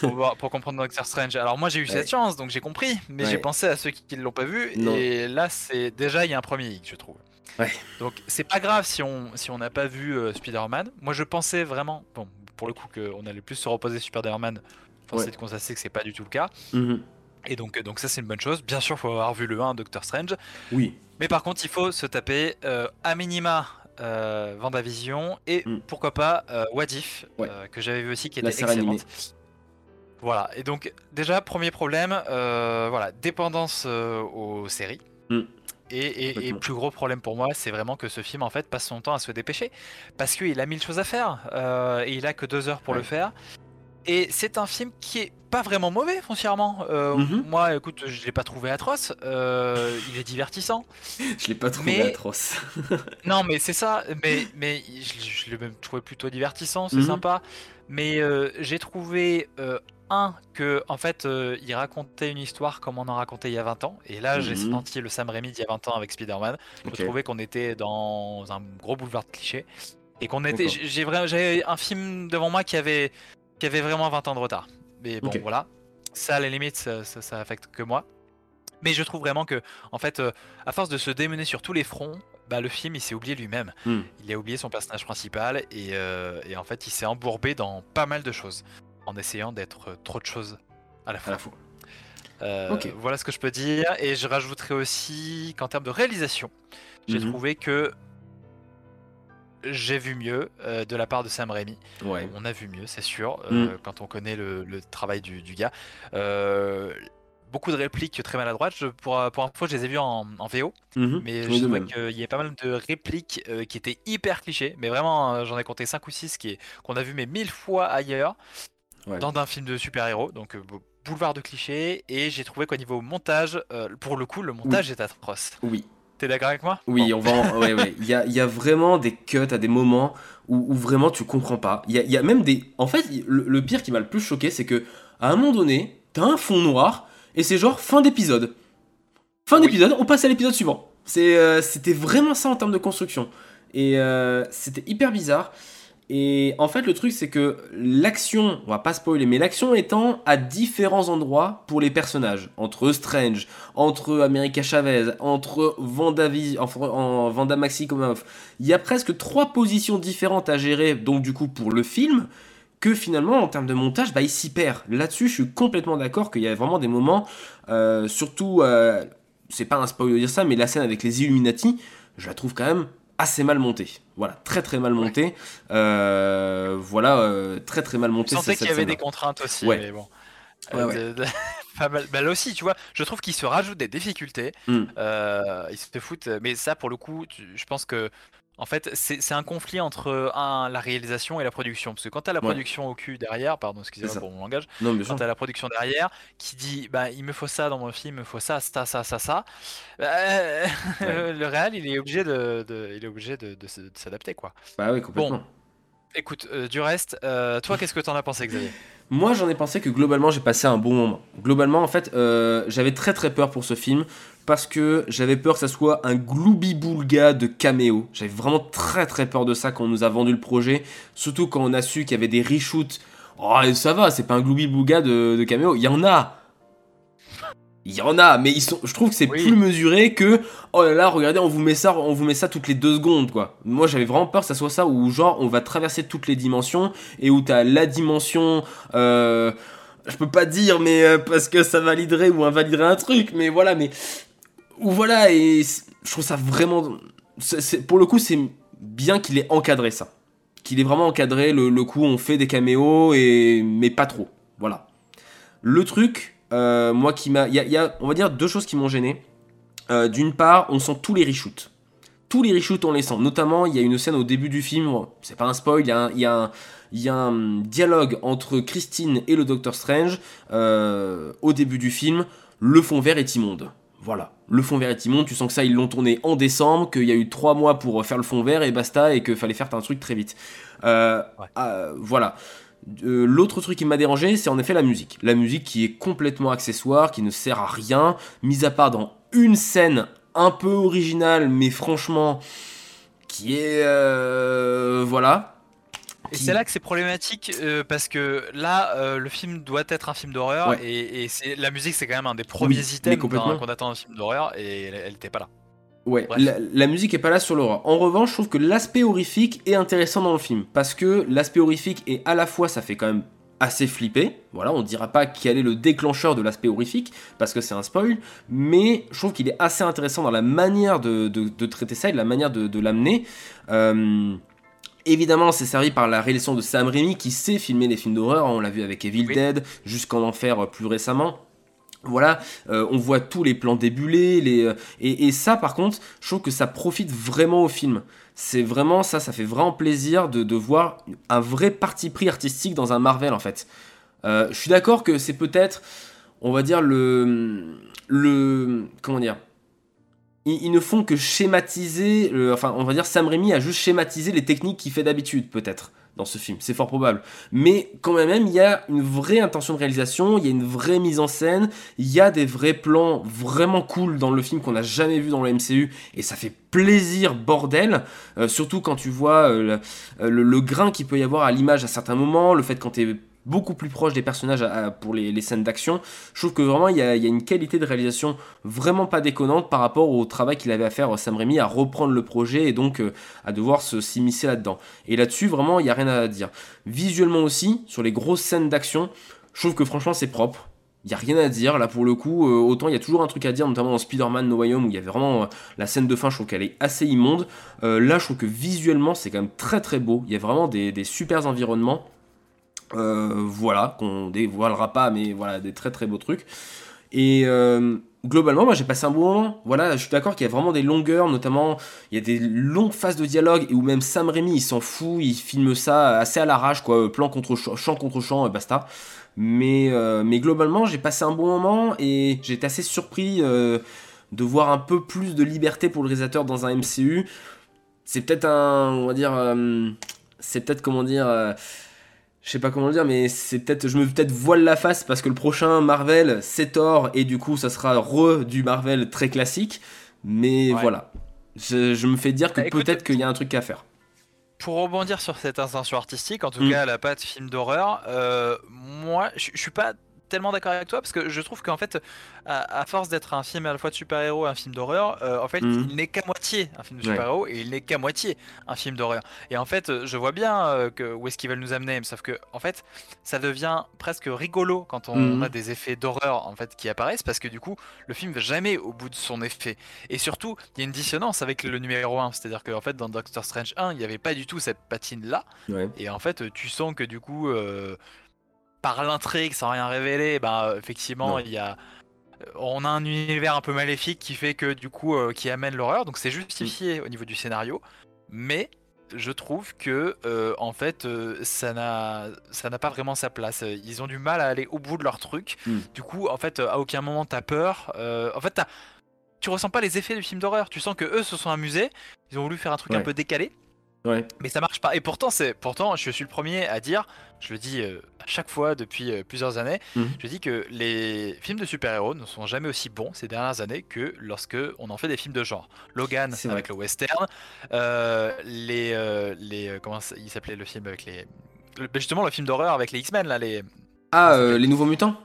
Pour, voir- pour comprendre Doctor Strange. Alors moi, j'ai eu Ouais. cette chance, donc j'ai compris, mais Ouais. j'ai pensé à ceux qui ne l'ont pas vu, Non. et là, c'est déjà, il y a un premier hic, je trouve. Ouais. Donc, c'est pas grave si on si on n'a pas vu euh, Spider-Man. Moi, je pensais vraiment, bon, pour le coup, qu'on allait plus se reposer sur Spider-Man. Force est de constater que c'est pas du tout le cas. Mhm. Et donc, euh, donc ça, c'est une bonne chose. Bien sûr, faut avoir vu le 1 Doctor Strange. Oui. Mais par contre, il faut se taper euh, à minima euh, Vendavision et Mm. pourquoi pas euh, What If, Ouais. euh, que j'avais vu aussi qui était excellente. Voilà, et donc déjà, premier problème, euh, voilà, dépendance euh, aux séries. Mm. Et, et- plus gros problème pour moi, c'est vraiment que ce film en fait passe son temps à se dépêcher parce qu'il a mille choses à faire euh, et il a que deux heures pour Ouais. le faire. Et c'est un film qui est pas vraiment mauvais foncièrement. Euh, Mhm. Moi, écoute, je l'ai pas trouvé atroce. euh, il est divertissant. Je l'ai pas trouvé Mais- atroce. Non, mais c'est ça. Mais, mais je, je l'ai même trouvé plutôt divertissant, c'est Mhm. sympa. Mais euh, j'ai trouvé un que en fait euh, il racontait une histoire comme on en racontait il y a 20 ans. Et là, j'ai Mhm. senti le Sam Raimi d'il y a 20 ans avec Spider-Man. Je trouvais qu'on était dans un gros boulevard de clichés et qu'on était. J'ai- vraiment j'avais un film devant moi qui avait qui avait vraiment 20 ans de retard. Mais bon, voilà. Ça, à la limite, ça, ça, ça affecte que moi. Mais je trouve vraiment que, en fait, euh, à force de se démener sur tous les fronts, bah, le film il s'est oublié lui-même. Hmm. Il a oublié son personnage principal et, euh, et en fait il s'est embourbé dans pas mal de choses en essayant d'être euh, trop de choses à la À fois. la fois. Euh, Ok. Voilà ce que je peux dire et je rajouterai aussi qu'en termes de réalisation, j'ai Mhm. trouvé que j'ai vu mieux euh, de la part de Sam Raimi. Ouais. On a vu mieux, c'est sûr, euh, Mm. quand on connaît le, le travail du, du gars. Euh, beaucoup de répliques très maladroites. Je, pour, pour info, je les ai vues en, en VO, Mhm. mais je trouvais qu'il y avait pas mal de répliques euh, qui étaient hyper clichés. Mais vraiment, j'en ai compté 5 ou 6 qui est- qu'on a vu mais mille fois ailleurs Ouais. dans un film de super-héros. Donc, euh, bou- boulevard de clichés. Et j'ai trouvé qu'au niveau montage, euh, pour le coup, le montage est atroce. Oui. T'es d'accord avec moi? Oui, Bon. on va. en- Ouais, ouais. Il y a, il y a vraiment des cuts à des moments où, où vraiment tu comprends pas. Il y a, il y a même des. En fait, le, le pire qui m'a le plus choqué, c'est que à un moment donné, t'as un fond noir et c'est genre fin d'épisode. Fin Oui. d'épisode, on passe à l'épisode suivant. C'est, euh, c'était vraiment ça en termes de construction. Et euh, c'était hyper bizarre. Et en fait, le truc, c'est que l'action, on va pas spoiler, mais l'action étant à différents endroits pour les personnages. Entre Strange, entre America Chavez, entre Vanda, entre, en, Maximoff. Il y a presque trois positions différentes à gérer, donc du coup, pour le film, que finalement, en termes de montage, bah, il s'y perd. Là-dessus, je suis complètement d'accord qu'il y a vraiment des moments, euh, surtout, euh, c'est pas un spoil de dire ça, mais la scène avec les Illuminati, je la trouve quand même assez mal montée. Voilà, très très mal montée. Euh, voilà, euh, très très mal Je montée. sentais qu'il y avait des contraintes aussi, Ouais. mais bon. Ouais, Euh, ouais. de- de- pas mal. Bah, là aussi, tu vois, je trouve qu'ils se rajoutent des difficultés. Mm. Euh, ils se foutent, mais ça, pour le coup, tu- je pense que. En fait, c'est un conflit entre un, la réalisation et la production. Parce que quand tu as la Ouais. production au cul derrière, pardon, excusez-moi pour mon langage, Non, quand tu as la production derrière qui dit bah, il me faut ça dans mon film, il me faut ça, ça, ça, ça, ça, bah, le réal, il est obligé de, de- il est obligé de, de se- de s'adapter. quoi. Bah oui, complètement. Écoute, euh, du reste, euh, toi, qu'est-ce que t'en as pensé, Xavier? Moi, j'en ai pensé que globalement, j'ai passé un bon moment. Globalement, en fait, euh, j'avais très très peur pour ce film parce que j'avais peur que ça soit un gloubi-boulga de caméo. J'avais vraiment très très peur de ça quand on nous a vendu le projet, surtout quand on a su qu'il y avait des reshoots. Oh, ça va, c'est pas un gloubi-boulga de, de caméo. Il y en a. Il y en a, mais ils sont, je trouve que c'est Oui. plus mesuré que oh là là, regardez, on vous met ça, on vous met ça toutes les deux secondes quoi. Moi j'avais vraiment peur que ça soit ça où genre on va traverser toutes les dimensions et où t'as la dimension, euh, je peux pas dire mais euh, parce que ça validerait ou invaliderait un truc, mais voilà, mais ou voilà et je trouve ça vraiment, pour le coup c'est bien qu'il ait encadré ça, qu'il ait vraiment encadré le, le coup on fait des caméos et mais pas trop, voilà. Le truc, euh, moi qui m'a, il y a, on va dire deux choses qui m'ont gêné. Euh, D'une part, on sent tous les reshoots. Tous les reshoots, on les sent. Notamment, il y a une scène au début du film, c'est pas un spoil, il y a un dialogue entre Christine et le Docteur Strange euh, au début du film. Le fond vert est immonde. Voilà, le fond vert est immonde. Tu sens que ça, ils l'ont tourné en décembre, qu'il y a eu trois mois pour faire le fond vert et basta, et qu'il fallait faire un truc très vite. Euh, Ouais. euh, voilà. Euh, L'autre truc qui m'a dérangé, c'est en effet la musique. La musique qui est complètement accessoire, qui ne sert à rien, mis à part dans une scène un peu originale, mais franchement, qui est... euh, voilà. Et qui- c'est là que c'est problématique euh, parce que là, euh, le film doit être un film d'horreur Ouais. et, et c'est la musique, c'est quand même un des premiers items qu'on attend d'un film d'horreur et elle, elle était pas là. Ouais, la, la musique est pas là sur l'horreur. En revanche, je trouve que l'aspect horrifique est intéressant dans le film parce que l'aspect horrifique est à la fois, ça fait quand même assez flipper. Voilà, on dira pas quel est le déclencheur de l'aspect horrifique parce que c'est un spoil, mais je trouve qu'il est assez intéressant dans la manière de, de- de traiter ça et de la manière de, de l'amener. Euh, Évidemment, c'est servi par la réalisation de Sam Raimi qui sait filmer les films d'horreur. On l'a vu avec Evil Oui. Dead, jusqu'en enfer euh, plus récemment. Voilà, euh, on voit tous les plans débulés, les, euh, et, et ça par contre, je trouve que ça profite vraiment au film. C'est vraiment ça, ça fait vraiment plaisir de, de voir un vrai parti pris artistique dans un Marvel en fait. Euh, je suis d'accord que c'est peut-être, on va dire, le. le comment dire ils, ne font que schématiser, enfin on va dire Sam Raimi a juste schématisé les techniques qu'il fait d'habitude peut-être dans ce film, c'est fort probable. Mais quand même, il y a une vraie intention de réalisation, il y a une vraie mise en scène, il y a des vrais plans vraiment cool dans le film qu'on n'a jamais vu dans le MCU, et ça fait plaisir, bordel. Euh, surtout quand tu vois euh, le, le- le grain qu'il peut y avoir à l'image à certains moments, le fait quand tu es beaucoup plus proche des personnages pour les, scènes d'action. Je trouve que vraiment il y, a, une qualité de réalisation vraiment pas déconnante par rapport au travail qu'il avait à faire euh, Sam Raimi à reprendre le projet et donc euh, à devoir se s'immiscer là-dedans. Et là-dessus vraiment il n'y a rien à dire. Visuellement aussi, sur les grosses scènes d'action, je trouve que franchement c'est propre. Il n'y a rien à dire, là pour le coup, euh, autant il y a toujours un truc à dire, notamment dans Spider-Man No Way Home où il y avait vraiment la scène de fin, je trouve qu'elle est assez immonde. Là je trouve que visuellement c'est quand même très très beau, il y a vraiment des, des environnements. Euh, voilà, qu'on dévoilera pas, mais voilà, des très très beaux trucs. Et euh, globalement, moi j'ai passé un bon moment. Voilà, je suis d'accord qu'il y a vraiment des longueurs, notamment il y a des longues phases de dialogue où même Sam Raimi il s'en fout, il filme ça assez à l'arrache, quoi, plan contre champ, champ contre champ, euh, basta. Mais, euh, mais globalement, j'ai passé un bon moment et été assez surpris euh, de voir un peu plus de liberté pour le réalisateur dans un MCU. C'est peut-être un, on va dire, euh, c'est peut-être comment dire. Je sais pas comment le dire, mais c'est peut-être, je me peut-être voile la face parce que le prochain Marvel c'est Thor et du coup ça sera re du Marvel très classique. Mais Ouais. voilà, je, je me fais dire que Bah, peut-être qu'il y a un truc à faire. Pour rebondir sur cette intention artistique, en tout Mm. cas la patte film d'horreur, euh, moi je je suis pas tellement d'accord avec toi parce que je trouve qu'en fait, à, à force d'être un film à la fois de super-héros et un film d'horreur, euh, en fait Mhm. il n'est qu'à moitié un film de Ouais. super-héros et il n'est qu'à moitié un film d'horreur. Et en fait, je vois bien euh, que, où est-ce qu'ils veulent nous amener, sauf que en fait, ça devient presque rigolo quand on Mhm. a des effets d'horreur en fait qui apparaissent parce que du coup, le film va jamais au bout de son effet. Et surtout, il y a une dissonance avec le numéro 1, c'est-à-dire qu'en fait dans Doctor Strange 1, il n'y avait pas du tout cette patine là. Ouais. Et en fait, tu sens que du coup, euh, par l'intrigue, sans rien révéler, bah, effectivement, Non. il y a. euh, On a un univers un peu maléfique qui fait que du coup, euh, qui amène l'horreur, donc c'est justifié au niveau du scénario, mais je trouve que euh, en fait, euh, ça n'a, ça n'a pas vraiment sa place. Ils ont du mal à aller au bout de leur truc. Mm. Du coup, en fait, à aucun moment t'as peur. Euh, en fait, tu ressens pas les effets du film d'horreur. Tu sens que eux se sont amusés. Ils ont voulu faire un truc un peu décalé. Ouais. Mais ça marche pas. Et pourtant, c'est pourtant, je suis le premier à dire, je le dis euh, à chaque fois depuis euh, plusieurs années, Mhm. je dis que les films de super-héros ne sont jamais aussi bons ces dernières années que lorsque on en fait des films de genre. Logan C'est avec le western, euh, les les comment ça- il s'appelait le film avec les le- justement le film d'horreur avec les X-Men là les Ah, les nouveaux mutants?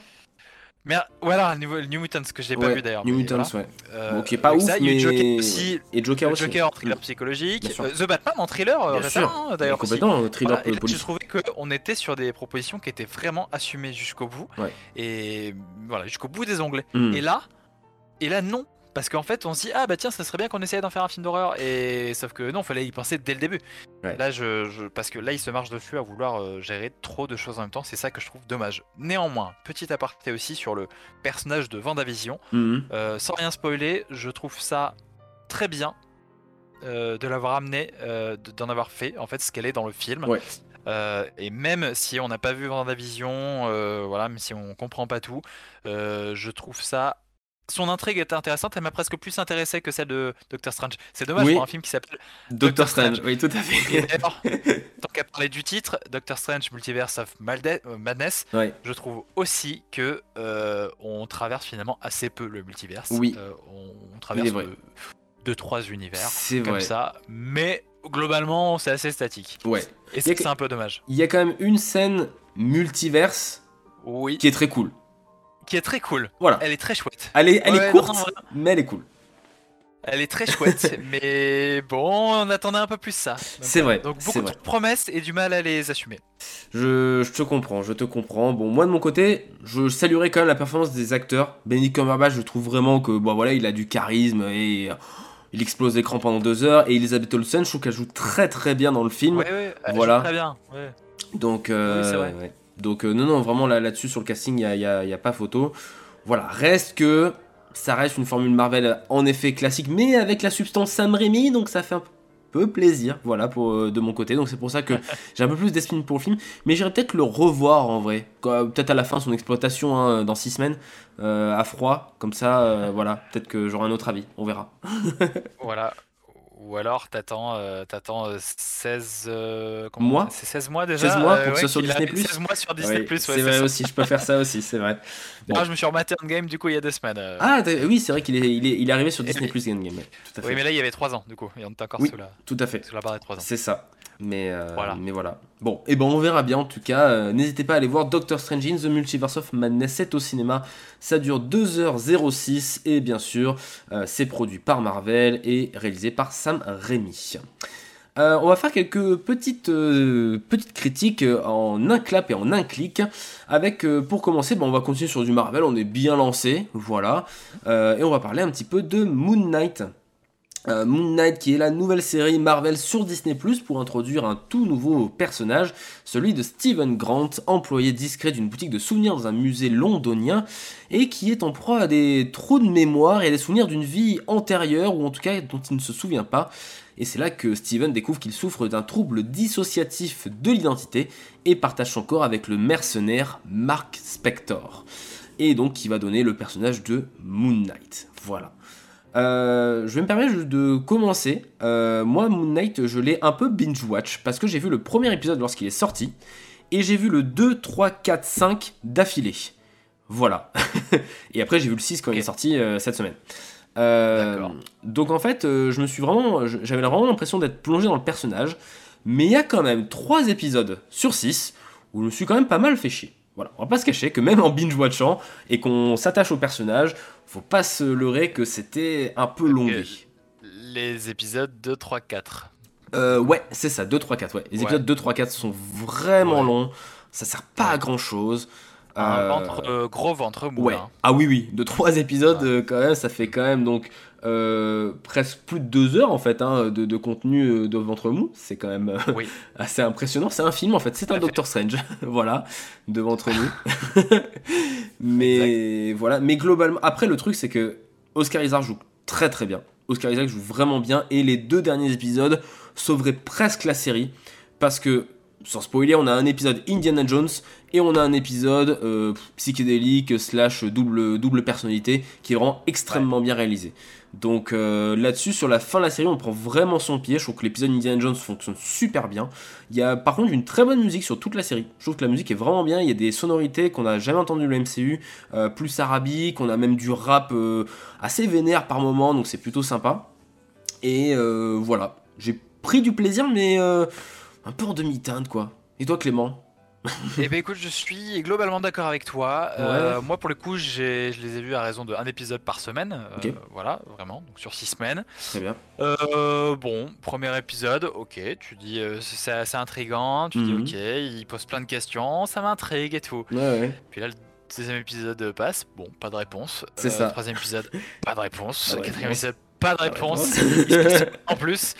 Mais voilà le New, Mutants que j'ai pas Ouais, vu d'ailleurs. New Mutants, voilà. ouais. Euh, Ok, pas avec ouf, ça, mais. Joker aussi. Et Joker aussi. Joker en thriller psychologique, euh, The Batman en thriller euh, récemment hein, d'ailleurs Mais aussi. Complètement, thriller Voilà, police. j'ai trouvé qu'on était sur des propositions qui étaient vraiment assumées jusqu'au bout. Ouais. Et voilà, jusqu'au bout des onglets. Mm. Et là, et là non. Parce qu'en fait, on se dit, ah bah tiens, ça serait bien qu'on essayait d'en faire un film d'horreur. Et sauf que non, fallait y penser dès le début. Ouais. Là, je, je- parce que là, il se marche dessus à vouloir euh, gérer trop de choses en même temps. C'est ça que je trouve dommage. Néanmoins, petit aparté aussi sur le personnage de Vendavision. Mhm. Euh, sans rien spoiler, je trouve ça très bien euh, de l'avoir amené, euh, de- d'en avoir fait en fait ce qu'elle est dans le film. Ouais. Euh, et même si on n'a pas vu Vendavision, voilà, même si on comprend pas tout, je trouve ça. Son intrigue est intéressante, elle m'a presque plus intéressé que celle de Doctor Strange. C'est dommage Oui. pour un film qui s'appelle. Doctor Strange. Strange, oui, tout à fait. d'ailleurs, tant qu'à parler du titre, Doctor Strange Multiverse of euh, Madness, je trouve aussi que euh, on traverse finalement assez peu le multiverse. Oui. Euh, on, traverse euh, deux trois univers comme vrai. ça, mais globalement c'est assez statique. Ouais. Et c'est un peu dommage. Il y a quand même une scène multiverse Oui, qui est très cool. Qui est très cool. Voilà. Elle est très chouette. Elle est, elle Ouais, est non, courte, non, mais elle est cool. Elle est très chouette, mais bon, on attendait un peu plus ça. C'est vrai. Donc beaucoup vrai. de promesses et du mal à les assumer. Je, je te comprends, je te comprends. Bon, moi de mon côté, je saluerai quand même la performance des acteurs. Benedict Cumberbatch, je trouve vraiment que bon voilà, il a du charisme et euh, il explose l'écran pendant deux heures. Et Elizabeth Olsen, je trouve qu'elle joue très très bien dans le film. Ouais, ouais, elle Voilà. joue Très bien. ouais. Donc, euh, Oui, c'est vrai. ouais. Donc euh, non, non, vraiment là, là-dessus sur le casting, il n'y a, y a- y a pas photo. Voilà, reste que ça reste une formule Marvel en effet classique, mais avec la substance Sam Raimi, donc ça fait un peu plaisir, voilà, pour, euh, de mon côté. Donc c'est pour ça que j'ai un peu plus d'estime pour le film, mais j'irai peut-être le revoir en vrai, Quoi, peut-être à la fin son exploitation hein, dans six semaines, euh, à froid, comme ça, euh, voilà, peut-être que j'aurai un autre avis, on verra. Voilà. Ou alors t'attends euh, t'attends euh, 16 euh, comment- Mois C'est 16 mois déjà 16 mois euh, pour que ce soit sur Disney+. 16 mois sur Disney+. Oui, ouais, c'est vrai ça. aussi, je peux faire ça aussi, c'est vrai. Bon. Ah, je me suis rematé Endgame du coup il y a deux semaines. euh. Ah oui, c'est vrai qu'il est, il est, il est arrivé sur Disney. Plus Game Game, ouais, tout à fait. Oui mais là il y avait 3 ans du coup et on était encore Oui. sous, la, Tout à fait. sous la barre des 3 ans. C'est ça. Mais, euh, Voilà. mais voilà. Bon, et ben on verra bien en tout cas. N'hésitez pas à aller voir Doctor Strange in the Multiverse of Madness, c'est au cinéma. Ça dure 2h06 et bien sûr, c'est produit par Marvel et réalisé par Sam Raimi. Euh, on va faire quelques petites, euh, petites critiques euh, en un clap et en un clic. Avec, euh, pour commencer, ben, on va continuer sur du Marvel, on est bien lancé, voilà. Et on va parler un petit peu de Moon Knight. Euh, Moon Knight qui est la nouvelle série Marvel sur Disney pour introduire un tout nouveau personnage, celui de Steven Grant, employé discret d'une boutique de souvenirs dans un musée londonien et qui est en proie à des trous de mémoire et à des souvenirs d'une vie antérieure ou en tout cas dont il ne se souvient pas. Et c'est là que Steven découvre qu'il souffre d'un trouble dissociatif de l'identité et partage son corps avec le mercenaire Mark Spector. Et donc qui va donner le personnage de Moon Knight. Voilà. Euh, je vais me permettre de commencer. Euh, moi, Moon Knight, je l'ai un peu binge-watch parce que j'ai vu le premier épisode lorsqu'il est sorti et j'ai vu le 2, 3, 4, 5 d'affilée. Voilà. et après, j'ai vu le 6 quand il est sorti euh, cette semaine. Donc en fait, je me suis vraiment, j'avais vraiment l'impression d'être plongé dans le personnage, mais il y a quand même 3 épisodes sur 6 où je me suis quand même pas mal fait chier. Voilà, on va pas se cacher que même en binge-watchant et qu'on s'attache au personnage, faut pas se leurrer que c'était un peu longué. Les épisodes 2, 3, 4. Euh, ouais, c'est ça, 2, 3, 4, ouais. Les Ouais. épisodes 2, 3, 4 sont vraiment Ouais. longs, ça sert pas à grand chose. Un ventre, euh, gros ventre mou. Ouais. hein. Ah oui, oui, de 3 épisodes, euh, quand même, ça fait quand même donc euh, presque plus de 2 heures en fait hein, de, de contenu euh, de ventre mou. C'est quand même euh, Oui. assez impressionnant. C'est un film en fait, c'est un. Doctor Strange, voilà, de ventre mou. Mais voilà, mais globalement, après le truc c'est que Oscar Isaac joue très très bien. Oscar Isaac joue vraiment bien et les deux derniers épisodes sauveraient presque la série parce que sans spoiler, on a un épisode Indiana Jones et on a un épisode euh, psychédélique slash double, double personnalité qui est vraiment extrêmement bien réalisé. Donc euh, là-dessus, sur la fin de la série, on prend vraiment son pied. Je trouve que l'épisode Indiana Jones fonctionne super bien. Il y a par contre une très bonne musique sur toute la série. Je trouve que la musique est vraiment bien. Il y a des sonorités qu'on n'a jamais entendues dans le MCU, euh, plus arabique. On a même du rap euh, assez vénère par moment, donc c'est plutôt sympa. Et voilà, j'ai pris du plaisir, mais euh, un peu en demi-teinte quoi. Et toi Clément Eh ben écoute, je suis globalement d'accord avec toi. Euh, moi, pour le coup, je les ai vus à raison de un épisode par semaine. Euh. Voilà, vraiment, donc sur six semaines. Très bien. Euh, bon, premier épisode, ok, tu dis c'est assez intriguant, tu Mhm. dis ok, il pose plein de questions, ça m'intrigue et tout. Ouais, ouais. Puis là, le deuxième épisode passe, bon, pas de réponse. C'est ça. Troisième épisode, pas de réponse. De Quatrième réponse. épisode, pas de Pas de réponse. réponse. En plus,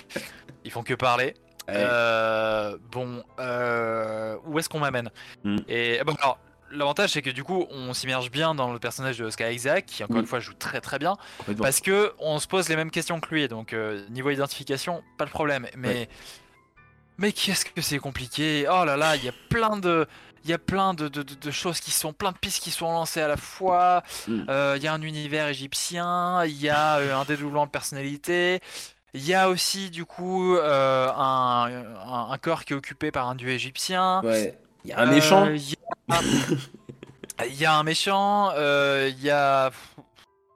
ils font que parler. Euh, bon, euh, où est-ce qu'on m'amène Hmm. Et bon, alors, l'avantage c'est que du coup, on s'immerge bien dans le personnage de Oscar Isaac, qui encore Hmm. une fois joue très très bien, parce que on se pose les mêmes questions que lui. Donc euh, niveau identification, pas de problème. Mais Ouais. mais qu'est-ce que c'est compliqué? Oh là là, il y a plein de il y a plein de, de- de- de choses qui sont, plein de pistes qui sont lancées à la fois. Mm. Euh, Il y a un univers égyptien, il y a un dédoublement de personnalité, il y a aussi du coup euh, un, un- un corps qui est occupé par un dieu égyptien. Ouais. Il y a un méchant. Euh, Il y, a... y a un méchant, euh, il y a.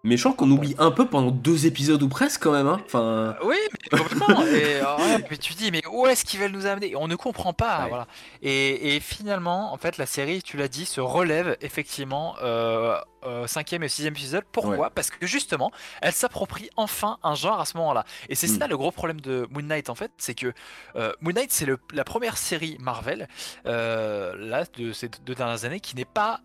Méchant qu'on oublie un peu pendant deux épisodes ou presque quand même. Hein. Enfin, Oui, mais complètement. et, ouais, mais tu dis, mais où est-ce qu'ils veulent nous amener? On ne comprend pas. Ouais. Voilà. Et, et finalement, en fait, la série, tu l'as dit, se relève effectivement euh, euh, cinquième et sixième épisode. Pourquoi? Ouais. Parce que justement, elle s'approprie enfin un genre à ce moment-là. Et c'est Mm. ça le gros problème de Moon Knight, en fait, c'est que euh, Moon Knight, c'est la première série Marvel, euh, là, de ces deux dernières années, qui n'est pas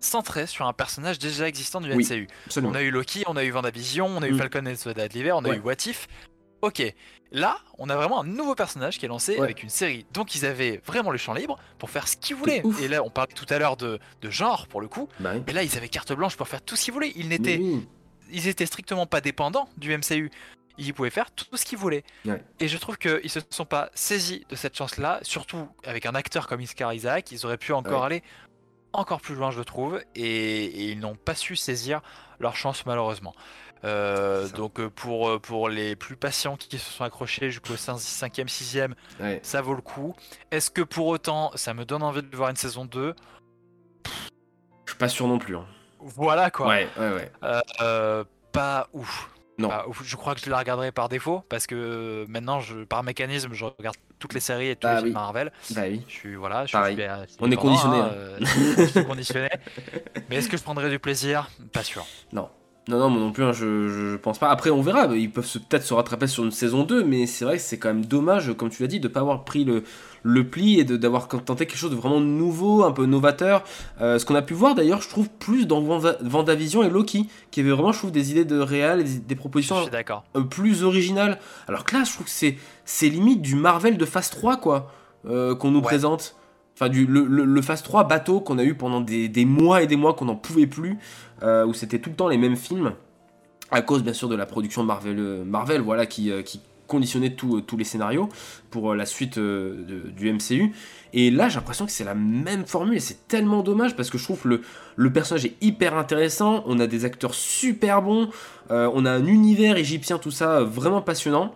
centrée sur un personnage déjà existant du. MCU. On a eu Loki, on a eu WandaVision, on a eu Mm. Falcon et Soldat de l'hiver, on a Ouais. eu What If. Ok, là, on a vraiment un nouveau personnage qui est lancé Ouais. avec une série. Donc ils avaient vraiment le champ libre pour faire ce qu'ils voulaient. Et là, on parlait tout à l'heure de, de genre pour le coup. Bah oui. Mais là, ils avaient carte blanche pour faire tout ce qu'ils voulaient. Ils n'étaient, oui. ils étaient strictement pas dépendants du MCU. Ils pouvaient faire tout ce qu'ils voulaient. Ouais. Et je trouve qu'ils se sont pas saisis de cette chance-là, surtout avec un acteur comme Oscar Isaac. Ils auraient pu encore aller encore plus loin, je trouve, et, et ils n'ont pas su saisir leur chance malheureusement. Euh, donc euh, pour, euh, pour les plus patients qui se sont accrochés jusqu'au 5e, 6e, Ouais. ça vaut le coup. Est-ce que pour autant ça me donne envie de voir une saison 2 Je suis pas sûr non plus. hein. Voilà quoi. Ouais, ouais, ouais. Euh, pas ouf. Non. Ouf. Je crois que je la regarderai par défaut parce que euh, maintenant, je, par mécanisme, je regarde toutes les séries et tous Bah les films oui. Marvel. Bah oui. Je suis voilà, je Pareil. suis, On est conditionné, hein, hein. euh, je suis conditionné. Mais est-ce que je prendrai du plaisir? Pas sûr. Non. Non, non, moi non plus, hein, je, je, pense pas. Après, on verra, ils peuvent peut-être se rattraper sur une saison 2, mais c'est vrai que c'est quand même dommage, comme tu l'as dit, de pas avoir pris le, le pli et d'avoir tenté quelque chose de vraiment nouveau, un peu novateur. Euh, ce qu'on a pu voir d'ailleurs, je trouve, plus dans Vendavision et Loki, qui avait vraiment, je trouve, des idées de réel, des, des propositions plus originales. Alors que là, je trouve que c'est c'est limite du Marvel de phase 3, quoi, euh, qu'on nous Ouais. présente. Enfin, du, le, le, le phase 3 bateau qu'on a eu pendant des, des mois et des mois qu'on n'en pouvait plus, euh, où c'était tout le temps les mêmes films, à cause bien sûr de la production Marvel, Marvel voilà, qui, qui conditionnait tout, euh, tous les scénarios pour euh, la suite euh, du MCU. Et là, j'ai l'impression que c'est la même formule et c'est tellement dommage parce que je trouve que le, le personnage est hyper intéressant, on a des acteurs super bons, on a un univers égyptien, tout ça, vraiment passionnant.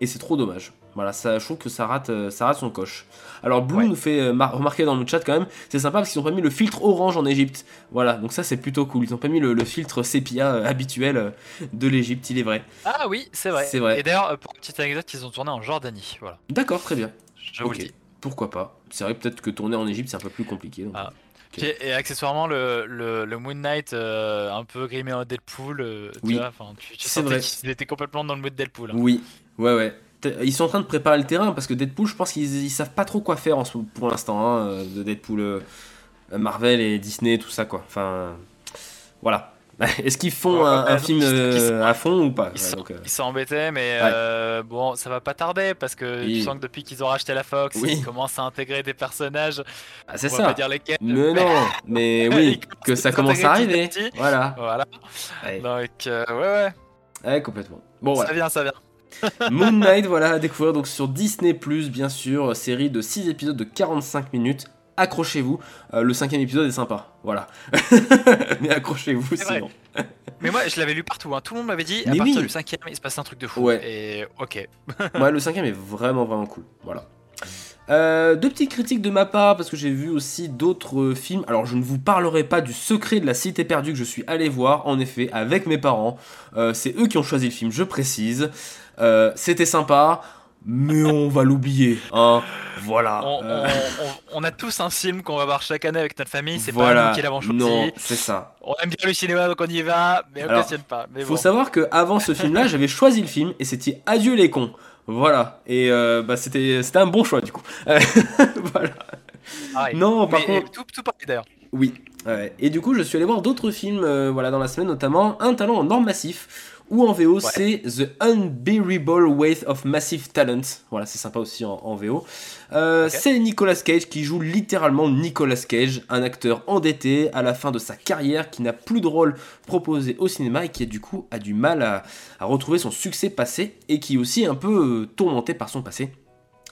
Et c'est trop dommage. Voilà, ça, je trouve que ça rate, euh, ça rate son coche. Alors Blue Ouais. nous fait euh, mar- remarquer dans le chat quand même, c'est sympa parce qu'ils ont pas mis le filtre orange en Égypte. Voilà, donc ça c'est plutôt cool. Ils ont pas mis le, le filtre sépia euh, habituel euh, de l'Égypte, il est vrai. Ah oui, c'est vrai. Vrai. Et d'ailleurs, pour une petite anecdote, ils ont tourné en Jordanie. Voilà. D'accord, très bien. Je vous Ok. le dis. Pourquoi pas C'est vrai peut-être que tourner en Égypte c'est un peu plus compliqué. donc. Ah. Et accessoirement, le, le, le Moon Knight, euh, un peu grimé en Deadpool, euh, tu Oui. vois, tu, tu sentais qu'il était complètement dans le mood Deadpool. hein. Oui, ouais, ouais. Ils sont en train de préparer le terrain parce que Deadpool, je pense qu'ils ils savent pas trop quoi faire en ce- pour l'instant hein, euh, de Deadpool, euh, Marvel et Disney, tout ça quoi. Enfin, voilà. Est-ce qu'ils font un, film euh, à fond ou pas? Ils Ouais, sont- donc, s'embêtaient, mais Ouais. euh, bon, ça va pas tarder parce que Oui. tu sens que depuis qu'ils ont racheté la Fox, Oui. ils commencent à intégrer des personnages. ah, c'est va pas ça. dire lesquels. Mais non, mais oui, que ça commence à arriver. petit. Voilà. Voilà. Ouais, Donc, ouais, ouais. ouais, complètement. Bon, voilà. Ça vient, ça vient. Moon Knight, voilà, à découvrir donc sur Disney bien sûr, série de 6 épisodes de 45 minutes. Accrochez-vous, Euh, le cinquième épisode est sympa, voilà. Mais accrochez-vous sinon. Mais moi, je l'avais lu partout. hein. Tout le monde m'avait dit, à Mais partir oui. du cinquième, il se passe un truc de fou. Ouais. Et ok. Ouais, le cinquième est vraiment vraiment cool. Voilà. Euh, deux petites critiques de ma part parce que j'ai vu aussi d'autres euh, films. Alors je ne vous parlerai pas du secret de la cité perdue que je suis allé voir en effet avec mes parents. Euh, c'est eux qui ont choisi le film, je précise. Euh, C'était sympa, mais on va l'oublier. Hein. Voilà. On, Euh, on- on- on a tous un film qu'on va voir chaque année avec notre famille. C'est voilà. pas nous qui l'avons choisi. Non, c'est ça. On aime bien le cinéma, donc on y va, mais on Alors, questionne pas. Mais Faut bon. savoir que avant ce film-là, j'avais choisi le film et c'était Adieu les cons. Voilà. Et euh, bah, c'était un bon choix du coup. Voilà. Non, par Mais- contre. tout, tout pareil d'ailleurs. Oui. ouais. Et du coup, je suis allé voir d'autres films euh, voilà, dans la semaine, notamment Un talent en or massif, ou en VO, c'est The Unbearable Weight of Massive Talent. Voilà, c'est sympa aussi en, en VO. Euh. C'est Nicolas Cage qui joue littéralement Nicolas Cage, un acteur endetté à la fin de sa carrière qui n'a plus de rôle proposé au cinéma et qui du coup a du mal à, à retrouver son succès passé et qui est aussi un peu euh, tourmenté par son passé.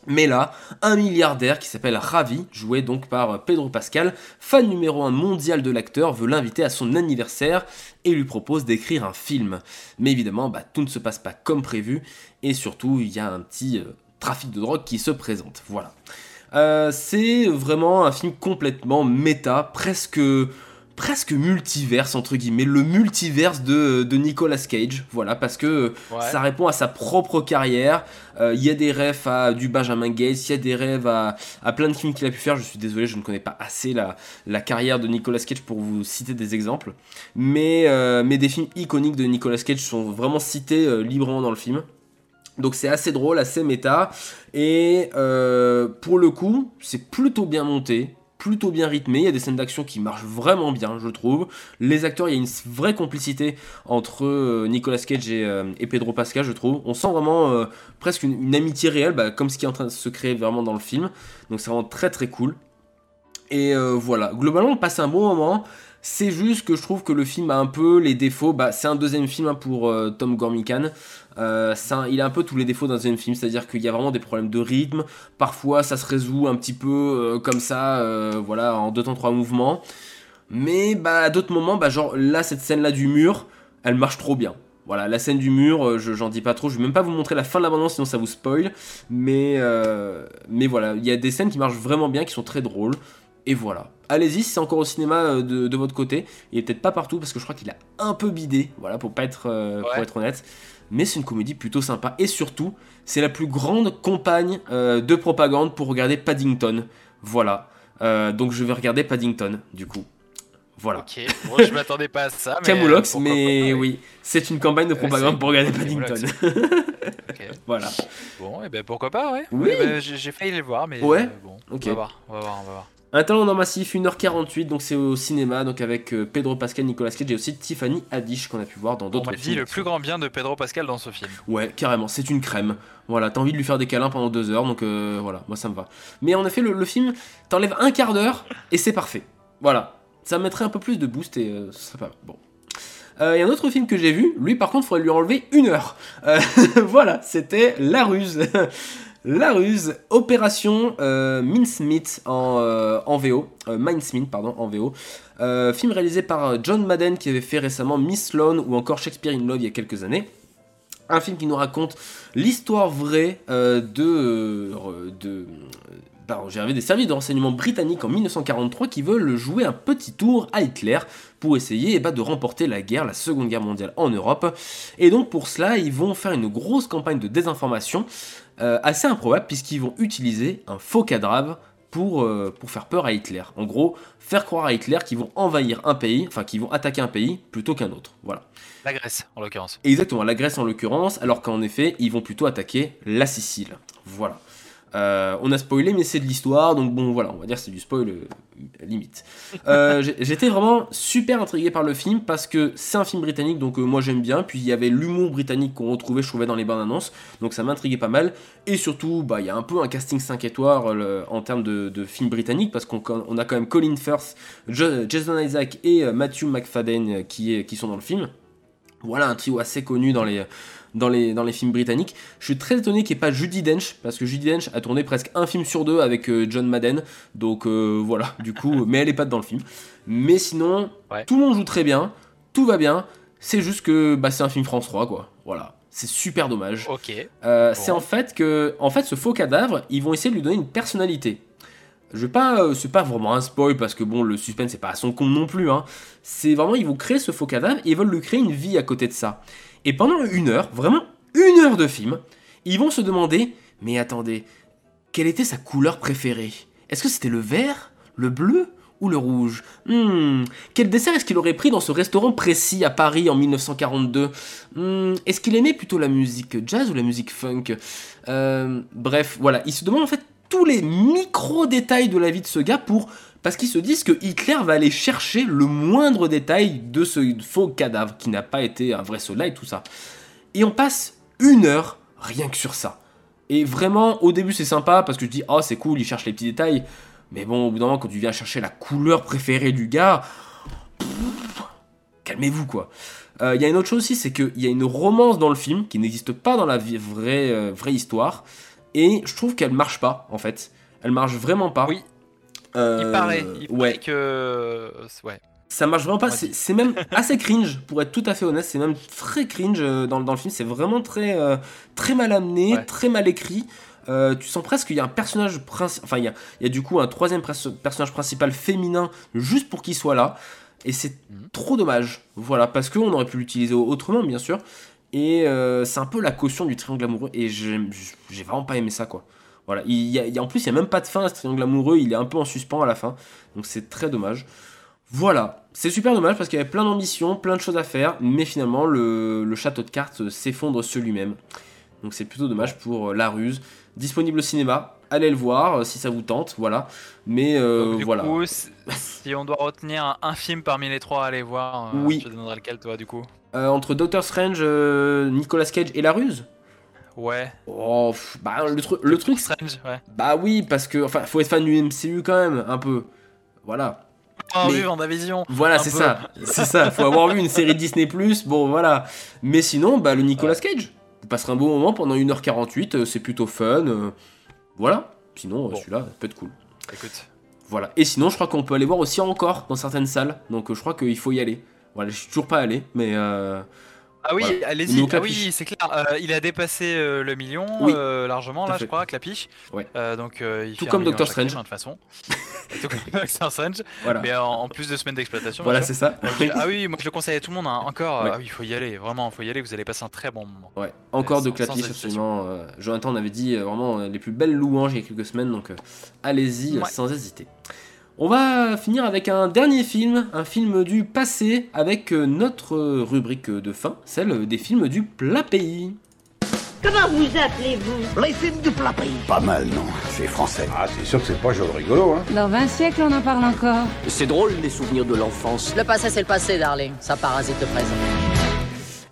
Mais là, un milliardaire qui s'appelle Ravi, joué donc par Pedro Pascal, fan numéro 1 mondial de l'acteur, veut l'inviter à son anniversaire et lui propose d'écrire un film. Mais évidemment, bah, tout ne se passe pas comme prévu, et surtout, il y a un petit euh, trafic de drogue qui se présente. Voilà. Euh, c'est vraiment un film complètement méta, presque presque multiverse entre guillemets, le multiverse de, de Nicolas Cage, voilà, parce que Ouais. ça répond à sa propre carrière. Euh, Il y a des rêves à du Benjamin Gates, il y a des rêves à, à plein de films qu'il a pu faire. Je suis désolé, je ne connais pas assez la, la carrière de Nicolas Cage pour vous citer des exemples, mais, euh, mais des films iconiques de Nicolas Cage sont vraiment cités euh, librement dans le film. Donc c'est assez drôle, assez méta, et euh, pour le coup, c'est plutôt bien monté, plutôt bien rythmé. Il y a des scènes d'action qui marchent vraiment bien, je trouve. Les acteurs, il y a une vraie complicité entre euh, Nicolas Cage et, euh, et Pedro Pascal, je trouve. On sent vraiment euh, presque une, amitié réelle, bah, comme ce qui est en train de se créer vraiment dans le film. Donc c'est vraiment très très cool. Et voilà, globalement, on passe un bon moment. C'est juste que je trouve que le film a un peu les défauts. Bah, c'est un deuxième film hein, pour euh, Tom Gormican. Euh, il a un peu tous les défauts d'un deuxième film, c'est-à-dire qu'il y a vraiment des problèmes de rythme. Parfois, ça se résout un petit peu euh, comme ça, voilà, en deux temps trois mouvements. Mais bah, à d'autres moments, bah, genre là, cette scène-là du mur, elle marche trop bien. Voilà, la scène du mur, je j'en dis pas trop. Je vais même pas vous montrer la fin de l'abondance, sinon ça vous spoil. Mais voilà, il y a des scènes qui marchent vraiment bien, qui sont très drôles. Et voilà. Allez-y, si c'est encore au cinéma euh, de, de votre côté. Il est peut-être pas partout parce que je crois qu'il a un peu bidé, voilà, pour pas être, euh, pour être honnête. Mais c'est une comédie plutôt sympa. Et surtout, c'est la plus grande campagne euh, de propagande pour regarder Paddington. Voilà. Euh, donc je vais regarder Paddington, du coup. Voilà. Ok, bon, je m'attendais pas à ça. mais, Camoulox, mais oui, c'est une campagne de propagande pour regarder. Paddington. Ok. voilà. Bon, et ben pourquoi pas, ouais. Oui. Ouais, ben, j'ai failli les voir, mais Ouais. euh, bon, on va voir, on va voir, on va voir. Un talent en massif, 1h48, donc c'est au cinéma, donc avec euh, Pedro Pascal, Nicolas Cage et aussi Tiffany Haddish qu'on a pu voir dans On d'autres m'a dit films. le plus grand bien de Pedro Pascal dans ce film. Ouais, carrément, c'est une crème. Voilà, t'as envie de lui faire des câlins pendant deux heures, donc euh, voilà, moi ça me va. Mais en effet, le, le film, t'enlèves un quart d'heure et c'est parfait. Voilà, ça mettrait un peu plus de boost et euh, ce serait pas mal. Bon. Euh, Il y a un autre film que j'ai vu, lui par contre, il faudrait lui enlever une heure. Euh, voilà, c'était La Ruse. La Ruse, Opération euh, en, euh, en VO, euh, pardon, en VO. Euh, film réalisé par John Madden qui avait fait récemment Miss Sloane ou encore Shakespeare in Love il y a quelques années. Un film qui nous raconte l'histoire vraie de, de rêvé des services de renseignement britanniques en 1943 qui veulent jouer un petit tour à Hitler pour essayer eh ben, de remporter la guerre, la Seconde Guerre mondiale en Europe. Et donc pour cela, ils vont faire une grosse campagne de désinformation euh, assez improbable puisqu'ils vont utiliser un faux cadavre pour, euh, pour faire peur à Hitler. En gros, faire croire à Hitler qu'ils vont envahir un pays, enfin qu'ils vont attaquer un pays plutôt qu'un autre. Voilà. La Grèce, en l'occurrence. Exactement, la Grèce en l'occurrence, alors qu'en effet, ils vont plutôt attaquer la Sicile. Voilà. Euh, on a spoilé, mais c'est de l'histoire, donc bon, voilà, on va dire c'est du spoil euh, limite. Euh, J'étais vraiment super intrigué par le film parce que c'est un film britannique, donc euh, moi j'aime bien. Puis il y avait l'humour britannique qu'on retrouvait, je trouvais, dans les bandes annonces, donc ça m'intriguait pas mal. Et surtout, bah, il y a un peu un casting 5 étoiles en termes de, de film britannique parce qu'on on a quand même Colin Firth, Jason Isaac et Matthew McFadden qui, est, qui sont dans le film. Voilà un trio assez connu dans les, dans les, dans les films britanniques. Je suis très étonné qu'il n'y ait pas Judy Dench, parce que Judy Dench a tourné presque un film sur deux avec euh, John Madden. Donc euh, voilà, du coup, mais elle est pas dans le film. Mais sinon, Ouais. tout le monde joue très bien, tout va bien. C'est juste que bah, c'est un film France 3, quoi. Voilà. C'est super dommage. Ok. Euh, Bon. C'est en fait que, en fait, ce faux cadavre, ils vont essayer de lui donner une personnalité. Je vais pas, euh, c'est pas vraiment un spoil parce que bon, le suspense c'est pas à son compte non plus. Hein. C'est vraiment, ils vont créer ce faux cadavre et ils veulent lui créer une vie à côté de ça. Et pendant une heure, vraiment une heure de film, ils vont se demander, mais attendez, quelle était sa couleur préférée? Est-ce que c'était le vert, le bleu ou le rouge? Hmm, Quel dessert est-ce qu'il aurait pris dans ce restaurant précis à Paris en 1942 Hmm, Est-ce qu'il aimait plutôt la musique jazz ou la musique funk? Euh, Bref, voilà, ils se demandent en fait tous les micro-détails de la vie de ce gars pour... Parce qu'ils se disent que Hitler va aller chercher le moindre détail de ce faux cadavre qui n'a pas été un vrai soldat et tout ça. Et on passe une heure rien que sur ça. Et vraiment, au début c'est sympa parce que je dis, oh c'est cool, il cherche les petits détails. Mais bon, au bout d'un moment, quand tu viens chercher la couleur préférée du gars, calmez-vous quoi. Euh, Il y a une autre chose aussi, c'est qu'il y a une romance dans le film qui n'existe pas dans la vraie, euh, vraie histoire. Et je trouve qu'elle marche pas en fait. Elle marche vraiment pas. Oui. Euh, Il paraît, il ouais. paraît que. Ouais. Ça marche vraiment pas, c'est même assez cringe, pour être tout à fait honnête, c'est même très cringe euh, dans, dans le film, c'est vraiment très, euh, très mal amené, Ouais. très mal écrit. Euh, tu sens presque qu'il y a un personnage principal, enfin il y a, il y a du coup un troisième personnage principal féminin juste pour qu'il soit là. Et c'est Mhm. trop dommage. Voilà, parce qu'on aurait pu l'utiliser autrement, bien sûr. Et euh, c'est un peu la caution du triangle amoureux. Et j'ai vraiment pas aimé ça, quoi. Voilà, il y a, il y a- en plus, il n'y a même pas de fin à ce triangle amoureux. Il est un peu en suspens à la fin. Donc c'est très dommage. Voilà, c'est super dommage parce qu'il y avait plein d'ambitions, plein de choses à faire. Mais finalement, le, le château de cartes s'effondre sur lui-même. Donc c'est plutôt dommage pour euh, La Ruse. Disponible au cinéma. Allez le voir euh, si ça vous tente. Voilà. Mais euh, du voilà. coup, si on doit retenir un, film parmi les trois à aller voir, Oui. je te donnerai lequel toi du coup? Euh, entre Doctor Strange, euh, Nicolas Cage et La Ruse? Ouais. Oh, pff, bah, le, tru- le truc, Strange, ouais. bah oui, parce que, enfin, faut être fan du MCU quand même, un peu. Voilà. Oh, Mais- vu Vendavision Voilà, c'est ça. C'est ça. Faut avoir vu une série Disney+, bon, voilà. Mais sinon, bah, le Nicolas Cage. Vous passerez un bon moment pendant 1h48, euh, c'est plutôt fun. euh, voilà. Sinon, euh, Bon. celui-là, ça peut être cool. Écoute. Voilà. Et sinon, je crois qu'on peut aller voir aussi encore dans certaines salles. Donc, je crois qu'il faut y aller. Voilà, je suis toujours pas allé, mais euh, Ah oui, Voilà. allez-y. Ah oui, c'est clair. euh, il a dépassé euh, le million Oui. euh, largement Tout là, fait. je crois, Clapiche. Ouais. Donc il Tout fait comme Doctor Strange. de toute façon. Tout comme Doctor Strange. voilà. Mais en, en plus de semaines d'exploitation. Voilà, c'est ça. Donc, ah oui, moi je le conseille à tout le monde. hein. Encore, Ouais. ah oui, il faut y aller. Vraiment, il faut y aller. Vous allez passer un très bon moment. Ouais, encore de clapiche absolument. Jonathan en avait dit vraiment les plus belles louanges il y a quelques semaines, donc allez-y Ouais. sans hésiter. On va finir avec un dernier film, un film du passé, avec euh, notre rubrique de fin, celle des films du plat pays. Comment vous appelez-vous? Les films du plat pays. Pas mal, non C'est français. Ah, c'est sûr que c'est pas joli rigolo, hein. Dans 20 siècles, on en parle encore. C'est drôle, les souvenirs de l'enfance. Le passé, c'est le passé, darling. Ça parasite le présent.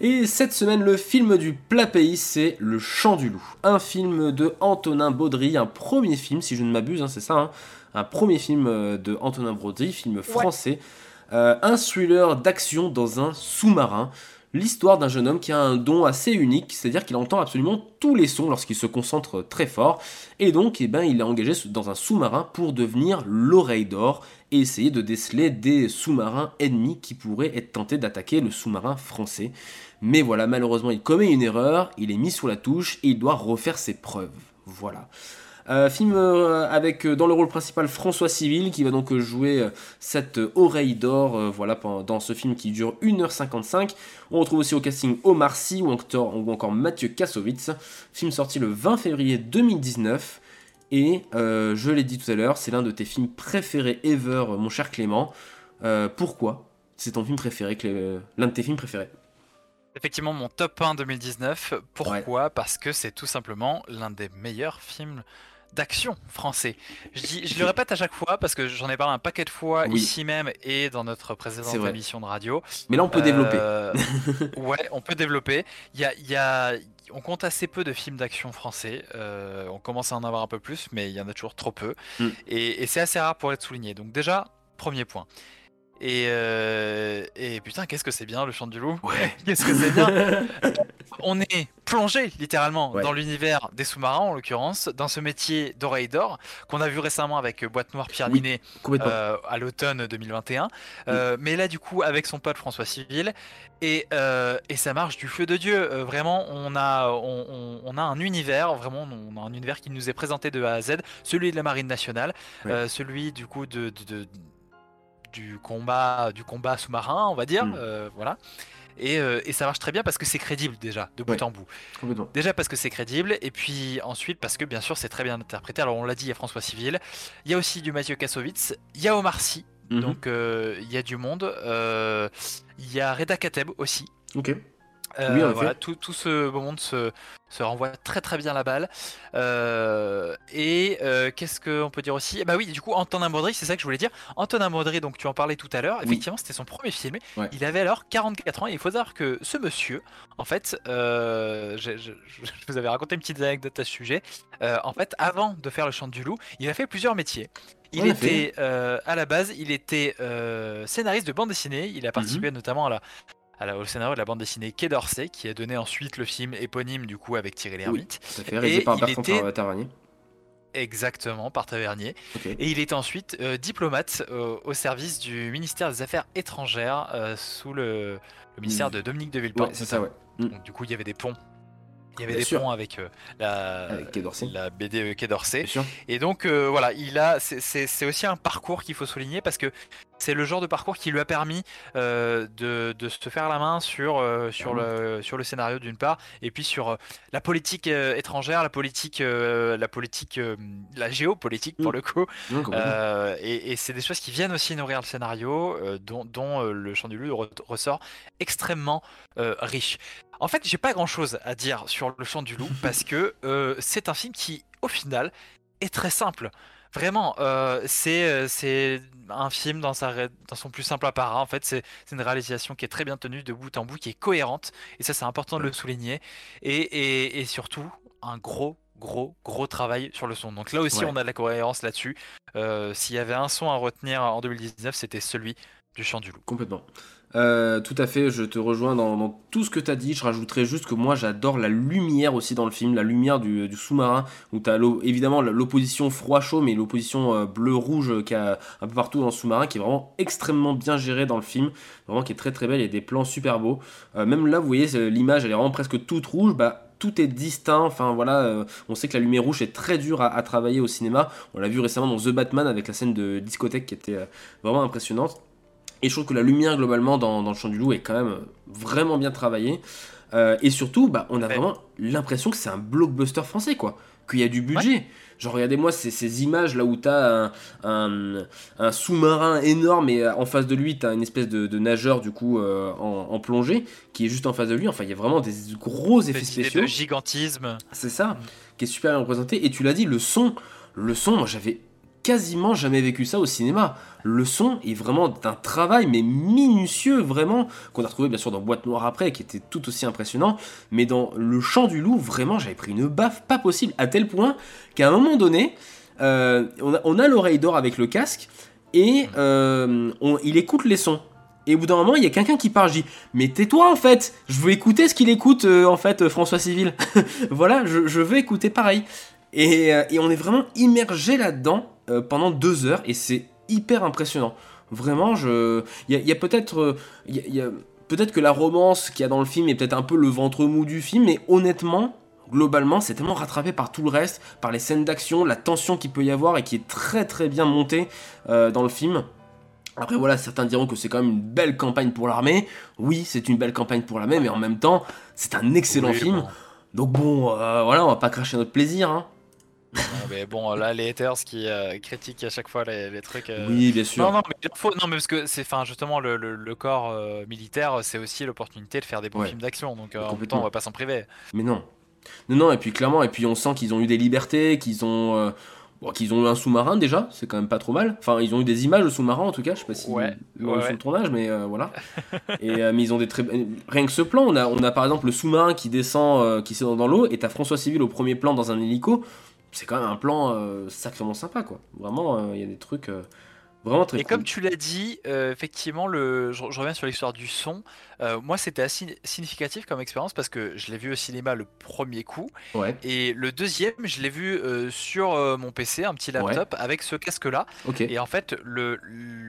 Et cette semaine, le film du plat pays, c'est Le Chant du Loup. Un film de Antonin Baudry, un premier film, si je ne m'abuse, hein, c'est ça, hein, un premier film euh, de Antonin Baudry, film français. Euh, un thriller d'action dans un sous-marin. L'histoire d'un jeune homme qui a un don assez unique, c'est-à-dire qu'il entend absolument tous les sons lorsqu'il se concentre très fort. Et donc, eh ben, il est engagé dans un sous-marin pour devenir l'oreille d'or et essayer de déceler des sous-marins ennemis qui pourraient être tentés d'attaquer le sous-marin français. Mais voilà, malheureusement, il commet une erreur, il est mis sous la touche et il doit refaire ses preuves. Voilà. Euh, film euh, avec euh, dans le rôle principal François Civil qui va donc jouer cette oreille d'or voilà, dans ce film qui dure 1h55. On retrouve aussi au casting Omar Sy ou encore, ou encore Mathieu Kassovitz. Film sorti le 20 février 2019. Et je l'ai dit tout à l'heure, c'est l'un de tes films préférés ever, mon cher Clément. Pourquoi C'est ton film préféré, l'un de tes films préférés? Effectivement, mon top 1 2019. Pourquoi? Parce que c'est tout simplement l'un des meilleurs films d'action français. Je, dis, je le répète à chaque fois parce que j'en ai parlé un paquet de fois Oui. ici même et dans notre précédente émission de radio. Mais là, on peut développer. Euh, ouais, on peut développer. Il y a, il y a- on compte assez peu de films d'action français. Euh, on commence à en avoir un peu plus, mais il y en a toujours trop peu. Mm. Et, et c'est assez rare pour être souligné. Donc déjà, premier point. Et, euh, et putain, qu'est-ce que c'est bien le chant du loup Ouais. Qu'est-ce que c'est bien On est plongé littéralement Ouais. dans l'univers des sous-marins en l'occurrence, dans ce métier d'oreille d'or qu'on a vu récemment avec euh, Boîte Noire Pierre Oui, Ninet euh, à l'automne 2021. Euh, Mais là, du coup, avec son pote François Civil, et, et ça marche du feu de Dieu. Vraiment, on a, on, on- on a un univers, vraiment, on a un univers qui nous est présenté de A à Z, celui de la Marine nationale, celui du coup de, de- de- du combat, du combat sous-marin, on va dire, Mm. euh, voilà. Et, euh, et ça marche très bien parce que c'est crédible déjà, de bout Ouais. en bout. Déjà parce que c'est crédible, et puis ensuite parce que bien sûr c'est très bien interprété. Alors on l'a dit, il y a François Civil, il y a aussi du Mathieu Kassovitz, il y a Omar Sy, Mhm. donc euh, il y a du monde. euh, il y a Reda Kateb aussi. Ok. Euh, Oui, voilà, tout, tout ce beau monde se, se renvoie très très bien la balle. Euh, et euh, qu'est-ce qu'on peut dire aussi? Bah oui, du coup, Antonin Baudry, c'est ça que je voulais dire. Antonin Baudry, donc tu en parlais tout à l'heure, Oui. effectivement, c'était son premier film. Ouais. Il avait alors 44 ans, et il faut savoir que ce monsieur, en fait, je, je- je- je vous avais raconté une petite anecdote à ce sujet. En fait, avant de faire le chant du loup, il a fait plusieurs métiers. Il était euh, à la base, il était euh, scénariste de bande dessinée. Il a participé notamment à la, à la- au scénario de la bande dessinée Quai d'Orsay, qui a donné ensuite le film éponyme du coup avec Thierry Lhermitte. À fait. Réalisé Et par Bertrand était- Tavernier. Exactement, par Tavernier. Et il était ensuite euh, diplomate euh, au service du ministère des Affaires étrangères euh, sous le, le ministère de Dominique de Villepin. Ouais, c'est ça, ouais. Mm. Donc, du coup, il y avait des ponts Il y avait Bien des sûr. ponts avec la, Avec Quai d'Orsay. la BD Quai d'Orsay. Et donc voilà, il a, c'est aussi un parcours qu'il faut souligner parce que c'est le genre de parcours qui lui a permis euh, de, de se faire la main sur, euh, sur, le, sur le scénario d'une part, et puis sur euh, la politique étrangère, la politique, la politique, la géopolitique pour Mm. le coup. Euh, et et c'est des choses qui viennent aussi nourrir le scénario, dont, dont, le chant du loup re- ressort extrêmement riche. En fait, j'ai pas grand chose à dire sur le chant du loup parce que c'est un film qui, au final, est très simple. Vraiment, euh, c'est euh, c'est un film dans, sa, ré- dans son plus simple apparat. En fait, c'est c'est une réalisation qui est très bien tenue de bout en bout, qui est cohérente. Et ça, c'est important de le souligner. Et, et, et surtout, un gros, gros, gros travail sur le son. Donc là aussi, Ouais. on a de la cohérence là-dessus. Euh, S'il y avait un son à retenir en 2019, c'était celui du chant du loup. Complètement. Euh, tout à fait, je te rejoins dans, tout ce que tu as dit. Je rajouterais juste que moi j'adore la lumière aussi dans le film, la lumière du, sous-marin, où tu as évidemment l'opposition froid-chaud, mais l'opposition euh, bleu-rouge qu'il y a un peu partout dans le sous-marin, qui est vraiment extrêmement bien gérée dans le film, vraiment qui est très très belle, il y a des plans super beaux. Euh, même là, vous voyez, l'image elle est vraiment presque toute rouge, bah, tout est distinct, enfin voilà, on sait que la lumière rouge est très dure à, travailler au cinéma, on l'a vu récemment dans The Batman avec la scène de discothèque qui était vraiment impressionnante. Et je trouve que la lumière globalement dans, dans le champ du loup est quand même vraiment bien travaillée. Euh, et surtout, bah, on a vraiment l'impression que c'est un blockbuster français, quoi. Qu'il y a du budget. Genre, regardez-moi ces, ces images là où t'as un, un, un sous-marin énorme et euh, en face de lui, t'as une espèce de, de nageur du coup euh, en, en plongée qui est juste en face de lui. Enfin, il y a vraiment des gros effets spéciaux. de gigantisme. C'est ça, qui est super bien représenté. Et tu l'as dit, le son, le son, moi j'avais quasiment jamais vécu ça au cinéma. Le son est vraiment d'un travail, mais minutieux, vraiment, qu'on a retrouvé bien sûr dans Boîte Noire après, qui était tout aussi impressionnant. Mais dans Le Chant du Loup, vraiment, j'avais pris une baffe pas possible, à tel point qu'à un moment donné, euh, on a, l'oreille d'or avec le casque, et euh, il écoute les sons. Et au bout d'un moment, il y a quelqu'un qui parle. Je dis, mais tais-toi en fait. Je veux écouter ce qu'il écoute euh, en fait, François Civil. voilà, je, veux écouter pareil. Et on est vraiment immergé là-dedans euh, pendant deux heures et c'est hyper impressionnant. Vraiment, je, il y a, peut-être, euh, il peut-être que la romance qu'il y a dans le film est peut-être un peu le ventre mou du film, mais honnêtement, globalement, c'est tellement rattrapé par tout le reste, par les scènes d'action, la tension qu'il peut y avoir et qui est très très bien montée euh, dans le film. Après voilà, certains diront que c'est quand même une belle campagne pour l'armée. Oui, c'est une belle campagne pour l'armée, mais en même temps, c'est un excellent Oui, film. bon. Donc bon, euh, voilà, on va pas cracher notre plaisir. Hein. Non, mais bon, là, les haters qui euh, critiquent à chaque fois les, les trucs. euh, Oui, bien sûr. Non, non, mais faut- non, mais parce que c'est, enfin, justement, le, le- le corps euh, militaire, c'est aussi l'opportunité de faire des bons Ouais. films d'action. Donc, euh, en même Complètement. temps, on va pas s'en priver. Mais non. Non, non, et puis clairement, et puis on sent qu'ils ont eu des libertés, qu'ils ont, euh, bon, qu'ils ont eu un sous-marin déjà, c'est quand même pas trop mal. Enfin, ils ont eu des images de sous-marin en tout cas, je sais pas si Ouais, ils ouais, ont eu ouais. sur le tournage, mais euh, voilà. et euh, mais ils ont des très, rien que ce plan, on a, on a par exemple le sous-marin qui descend, euh, qui descend dans l'eau, et t'as François Civil au premier plan dans un hélico. C'est quand même un plan euh, sacrément sympa, quoi. Vraiment, euh, il y a des trucs euh, vraiment très Et cool. comme tu l'as dit, effectivement, le, je, je reviens sur l'histoire du son. Moi, c'était assez significatif comme expérience parce que je l'ai vu au cinéma le premier coup. Ouais, Et le deuxième, je l'ai vu sur mon PC, un petit laptop, avec ce casque-là. Et en fait, le-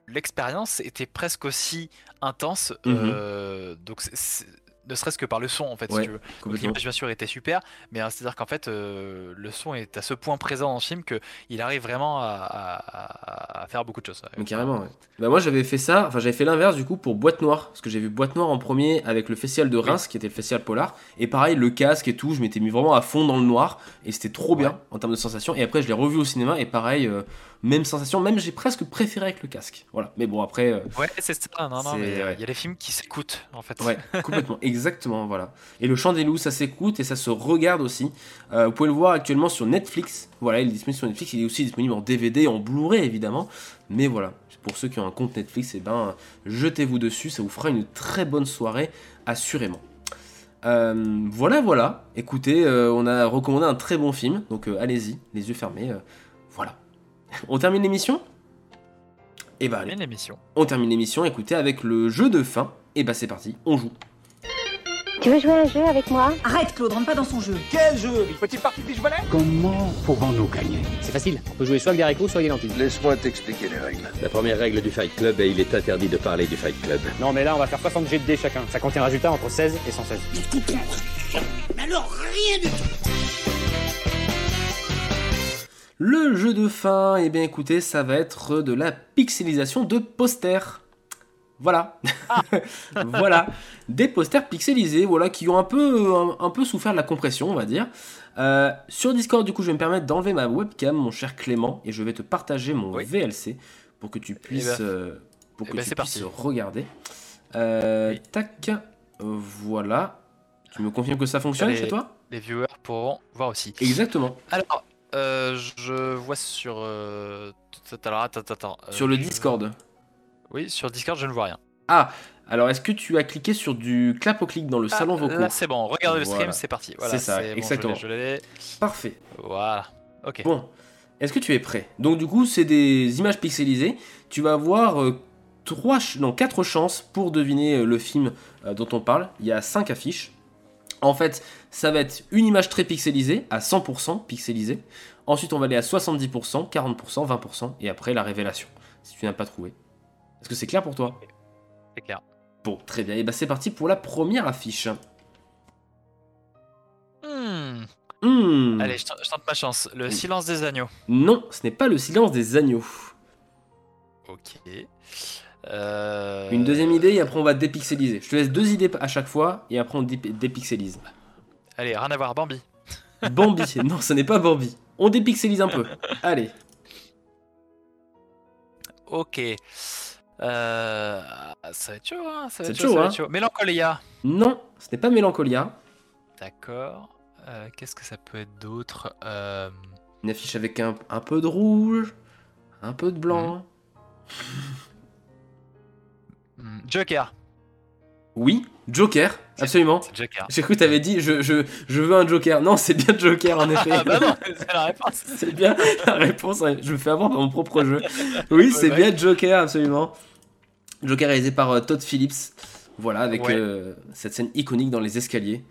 l'expérience était presque aussi intense. Mhm. euh, donc, c'est- c'est- ne serait-ce que par le son, en fait, Ouais, si tu veux. L'image, bien sûr, était super, mais hein, c'est-à-dire qu'en fait, euh, le son est à ce point présent dans le film qu'il arrive vraiment à, à- à faire beaucoup de choses. Mais carrément, ouais. Bah moi j'avais fait ça, enfin j'avais fait l'inverse du coup pour Boîte Noire, parce que j'ai vu Boîte Noire en premier avec le festival de Reims, qui était le festival polar, et pareil, le casque et tout, je m'étais mis vraiment à fond dans le noir, et c'était trop bien en termes de sensation, et après je l'ai revu au cinéma, et pareil, euh, même sensation, même j'ai presque préféré avec le casque, voilà. Mais bon après, euh, Ouais, c'est ça. Non, non, C'est- mais euh, il ouais. y a des films qui s'écoutent, en fait. ouais, complètement, exactement, voilà. Et le chant des loups, ça s'écoute et ça se regarde aussi. Euh, vous pouvez le voir actuellement sur Netflix, voilà, il est disponible sur Netflix, il est aussi disponible en DVD, en Blu-ray évidemment, mais voilà. Pour ceux qui ont un compte Netflix, et ben, jetez-vous dessus, ça vous fera une très bonne soirée, assurément. Euh, voilà, voilà. Écoutez, euh, on a recommandé un très bon film, donc euh, allez-y, les yeux fermés. voilà. On termine l'émission Et bah allez, Une émission. on termine l'émission. Écoutez, avec le jeu de fin. Et bah c'est parti, on joue. Tu veux jouer à un jeu avec moi? Arrête, Claude, rentre pas dans son jeu. Quel jeu? Une petite partie de volley? Comment pouvons-nous gagner? C'est facile, on peut jouer soit avec des haricots, soit avec des lentilles. Laisse-moi t'expliquer les règles. La première règle du Fight Club est il est interdit de parler du Fight Club. Non, mais là, on va faire 60 G de dés chacun. Ça contient un résultat entre 16 et 116. Les petites lettres. Mais alors, rien du tout Le jeu de fin, eh bien écoutez, ça va être de la pixelisation de posters. Voilà. voilà. Des posters pixelisés, voilà, qui ont un peu, un, un peu souffert de la compression, on va dire. Euh, sur Discord, du coup, je vais me permettre d'enlever ma webcam, mon cher Clément, et je vais te partager mon Oui. VLC pour que tu puisses, ben, euh, pour eh que ben, tu puisses regarder. Euh, Oui. Tac. Voilà. Tu me confirmes que ça fonctionne chez toi? Les viewers pourront voir aussi. Exactement. Alors, euh, je vois sur. Euh... Alors, attends, attends, attends. euh, Sur le je- Discord. Oui, sur Discord, je ne vois rien. Ah, alors est-ce que tu as cliqué sur du clap au clic dans le salon Ah, vocaux Là, c'est bon. Regardez le stream, c'est parti. Voilà, C'est ça, bon, je l'ai, exactement. Je. Parfait. Voilà. Ok. Bon, est-ce que tu es prêt? Donc du coup, c'est des images pixelisées. Tu vas avoir euh, trois, ch- non, quatre chances pour deviner le film dont on parle. Il y a cinq affiches. En fait, ça va être une image très pixelisée, à 100% pixelisée. Ensuite, on va aller à 70%, 40%, 20%, et après la révélation, si tu n'as pas trouvé. Est-ce que c'est clair pour toi? C'est clair. Bon, très bien. Et bah c'est parti pour la première affiche. Hmm. Allez, je tente, je tente ma chance. Le silence des agneaux. Non, ce n'est pas le silence des agneaux. Ok. Euh, Une deuxième idée et après on va dépixeliser. Je te laisse deux idées à chaque fois et après on dé- dépixelise. Allez, rien à voir, Bambi. Bambi, non ce n'est pas Bambi. On dépixelise un peu. Allez. Ok. Euh, ça va être chaud, hein. Ça va être chaud, chaud, ça va hein. être chaud. Mélancolia. Non, ce n'est pas Mélancolia. D'accord. Euh, Qu'est-ce que ça peut être d'autre Une affiche avec un, un peu de rouge, un peu de blanc. hmm, Joker. Oui, Joker, absolument. Joker. J'ai cru que t'avais dit je, je, je veux un Joker. Non, c'est bien Joker en effet. Ah bah non, c'est la réponse. c'est bien la réponse. Je me fais avoir par mon propre jeu. Oui, c'est ouais. bien Joker, absolument. Joker réalisé par euh, Todd Phillips. Voilà, avec Ouais. euh, cette scène iconique dans les escaliers.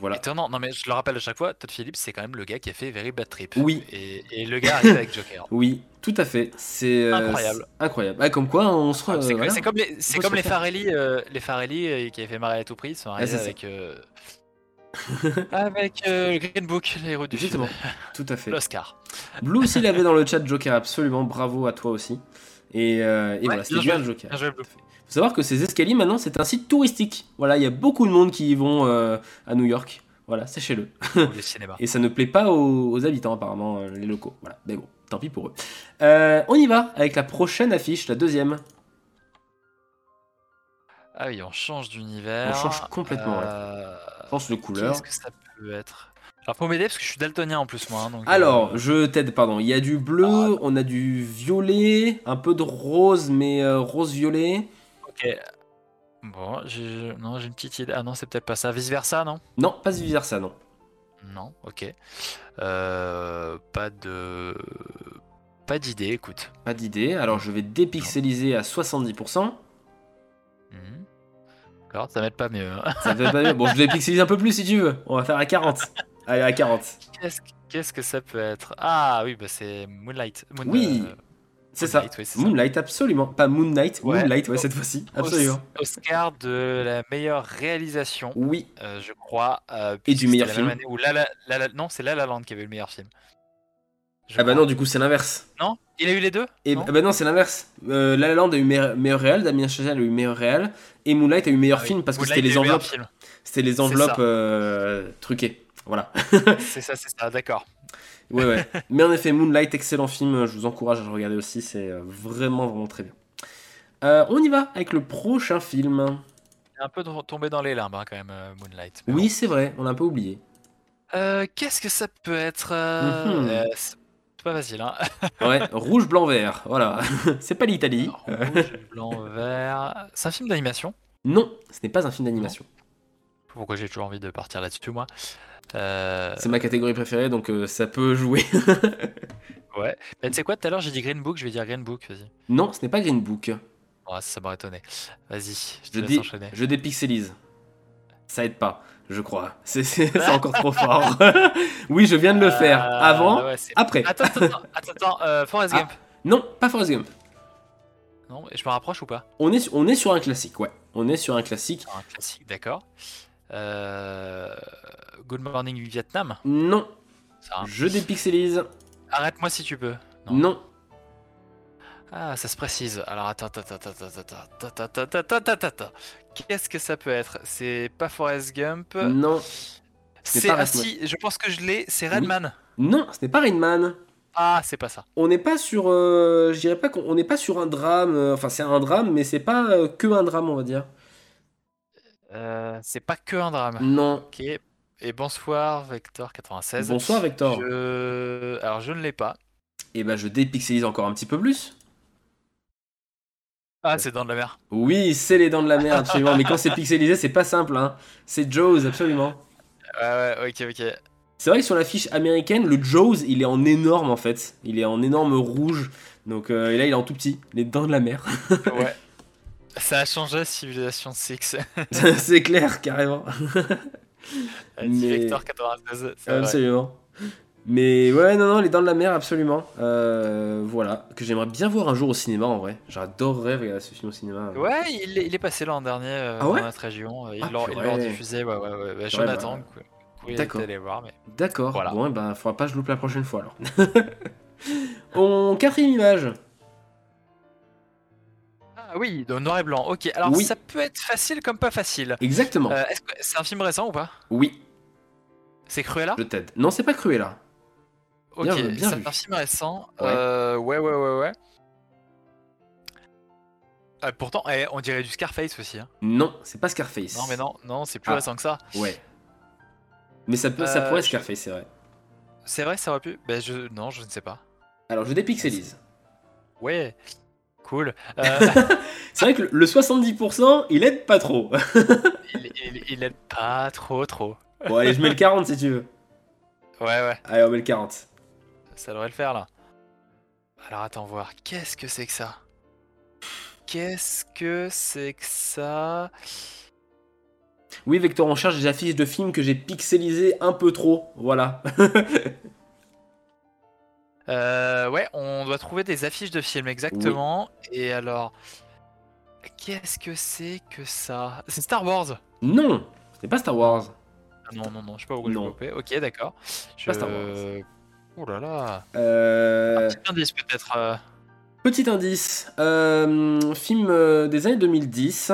Voilà. Étonnant, non mais je le rappelle à chaque fois, Todd Phillips c'est quand même le gars qui a fait Very Bad Trip. Oui. Et, et le gars arrive avec Joker. Oui, tout à fait. C'est euh, Incroyable. incroyable. Ah, comme quoi, on se. Ouais, c'est euh, voilà. comme les, c'est comme se les. Farelli, euh, les Farelli euh, qui avaient fait marrer à tout prix, sont arrivés ça. avec euh, euh, Green Book, les héros du film, Justement, tout à fait. l'Oscar. Blue aussi l'avait dans le chat Joker, absolument. Bravo à toi aussi. Et, euh, et voilà, c'était bien Joker. Blue. Faut savoir que ces escaliers maintenant c'est un site touristique. Voilà, il y a beaucoup de monde qui y vont euh, à New York. Voilà, sachez-le. Cinémas. Et ça ne plaît pas aux, aux habitants apparemment, euh, les locaux. Voilà, mais bon, tant pis pour eux. Euh, on y va avec la prochaine affiche, la deuxième. Ah oui, on change d'univers. On change complètement, ouais. Euh, Change de couleur. Qu'est-ce que ça peut être? Alors faut m'aider parce que je suis daltonien en plus moi. hein, donc, Alors, euh, je t'aide, pardon. Il y a du bleu, on a du violet, un peu de rose, mais euh, rose-violet. Ok. Bon, j'ai non, j'ai une petite idée. Ah non, c'est peut-être pas ça. Vice versa, non? Non, pas vice versa, non. Non, ok. Euh, pas de. Pas d'idée, écoute. Pas d'idée. Alors, je vais dépixeliser à 70%. Mhm. D'accord, ça m'aide pas mieux. hein. Ça pas mieux. Bon, je dépixelise un peu plus si tu veux. On va faire à 40. Allez, à 40. Qu'est-ce que- ça peut être? Ah oui, bah c'est Moonlight. Moon- Oui, euh, C'est ça. Moonlight, ça. Absolument. Pas Moon Knight, Ouais. Moonlight, ouais, cette fois-ci. Absolument. Os- Oscar de la meilleure réalisation, Oui. euh, je crois. euh, Et du meilleur film. La La- La Non, c'est La La Land qui avait eu le meilleur film. Je Ah bah crois. non, du coup, c'est l'inverse. Non? Il a eu les deux? Et Non? ah bah non, c'est l'inverse. Euh, La La Land a eu meilleur, meilleur réel, Damien Chazelle a eu meilleur réel, et Moonlight a eu meilleur Ah film parce que c'était les enveloppes. C'était les enveloppes euh, truquées. Voilà. C'est ça, c'est ça, d'accord. Ouais, ouais. Mais en effet, Moonlight, excellent film. Je vous encourage à le regarder aussi. C'est euh, vraiment, vraiment très bien. Euh, on y va avec le prochain film. Un peu tombé dans les limbes hein, quand même, euh, Moonlight. Oui, c'est vrai. On l'a un peu oublié. Euh, Qu'est-ce que ça peut être euh, Mhm. euh, C'est pas facile, hein. Ouais, rouge, blanc, vert. Voilà. c'est pas l'Italie. Euh, Rouge, blanc, vert. C'est un film d'animation? non, ce n'est pas un film d'animation. Pourquoi j'ai toujours envie de partir là-dessus, moi? Euh, C'est ma catégorie préférée, donc euh, ça peut jouer. Ouais. Mais tu sais quoi, tout à l'heure j'ai dit Green Book, je vais dire Green Book, vas-y. non, ce n'est pas Green Book. Ouais, ça m'aurait étonné. Vas-y, je te Je, laisse dé- enchaîner. je dépixelise. Ça aide pas, je crois. C'est encore trop fort. oui, je viens de le faire. Euh, Avant, ouais, c'est- après. Attends, attends, attends, attends, Forrest Ah. Gump. Non, pas Forrest Gump. Non, je me rapproche ou pas? On est, on est sur un classique, ouais. On est sur un classique. Un classique, d'accord. Euh. Good Morning Vietnam Non. Je dépixelise. Arrête-moi si tu peux. Non. Ah, ça se précise. Alors attends, attends, attends, attends, attends, attends, attends, attends. attends. Qu'est-ce que ça peut être C'est pas Forrest Gump Non. C'est ah, si, je pense que je l'ai. C'est Redman. Non, ce n'est pas Redman. Ah, c'est pas ça. On n'est pas sur, je dirais pas qu'on n'est pas sur un drame. Enfin, c'est un drame, mais c'est pas que un drame, on va dire. Euh, c'est pas que un drame. Non. Ok. Et bonsoir Vector 96. Bonsoir Vector. Je... Alors je ne l'ai pas. Et ben je dépixelise encore un petit peu plus. Ah, c'est Dents de la Mer. Oui, c'est les dents de la mer, absolument. mais quand c'est pixelisé, c'est pas simple. Hein. C'est Jaws, absolument. Ouais, ouais, ok, ok. C'est vrai que sur la fiche américaine, le Jaws, il est en énorme en fait. Il est en énorme rouge. Donc euh, et là, il est en tout petit. Les dents de la mer. ouais. Ça a changé Civilization 6. c'est clair, carrément. Mais... Vector 96. Absolument. Mais ouais, non, non, les dents de la mer, absolument. Euh, voilà, que j'aimerais bien voir un jour au cinéma en vrai. J'adorerais regarder ce film au cinéma. Ouais, il est, il est passé l'an dernier euh, ah ouais dans notre région. Ils Ah, l'ont purée. diffusé. Ouais, ouais, ouais. Bah, Jonathan, bah, d'accord. Mais... D'accord, Voilà. bon, et ben, faudra pas que je loupe la prochaine fois alors. On quatrième image. Ah oui, de noir et blanc. Ok, alors Oui. ça peut être facile comme pas facile. Exactement. Euh, est-ce que c'est un film récent ou pas? Oui, C'est Cruella? Je t'aide. Non, c'est pas Cruella. Ok, c'est un film récent. Ouais. Euh, ouais, ouais, ouais, ouais. Euh, pourtant, eh, on dirait du Scarface aussi. hein. Non, c'est pas Scarface. Non, mais non, non, c'est plus Ah. récent que ça. Ouais. Mais ça, peut, ça Euh, pourrait être je- Scarface, c'est vrai. C'est vrai, ça aurait pu. Ben je, non, je ne sais pas. Alors, je dépixelise. Ouais, cool. Euh, C'est vrai que le- le 70%, il aide pas trop. il, il, il aide pas trop, trop. bon, allez, je mets le 40 si tu veux. Ouais, ouais, Allez, on met le 40. ça devrait le faire là. Alors attends voir. Qu'est-ce que c'est que ça? Qu'est-ce que c'est que ça? Oui, Vector, on cherche des affiches de films que j'ai pixelisées un peu trop. Voilà. Euh, ouais, on doit trouver des affiches de films exactement. Et alors, qu'est-ce que c'est que ça? C'est Star Wars. non, c'est pas Star Wars. Ah non, non, non, je sais pas où je. Ok, d'accord. Je... Pas Star Wars. Oh là là. Euh, Petit indice peut-être. euh, Petit indice. Euh, film des années 2010.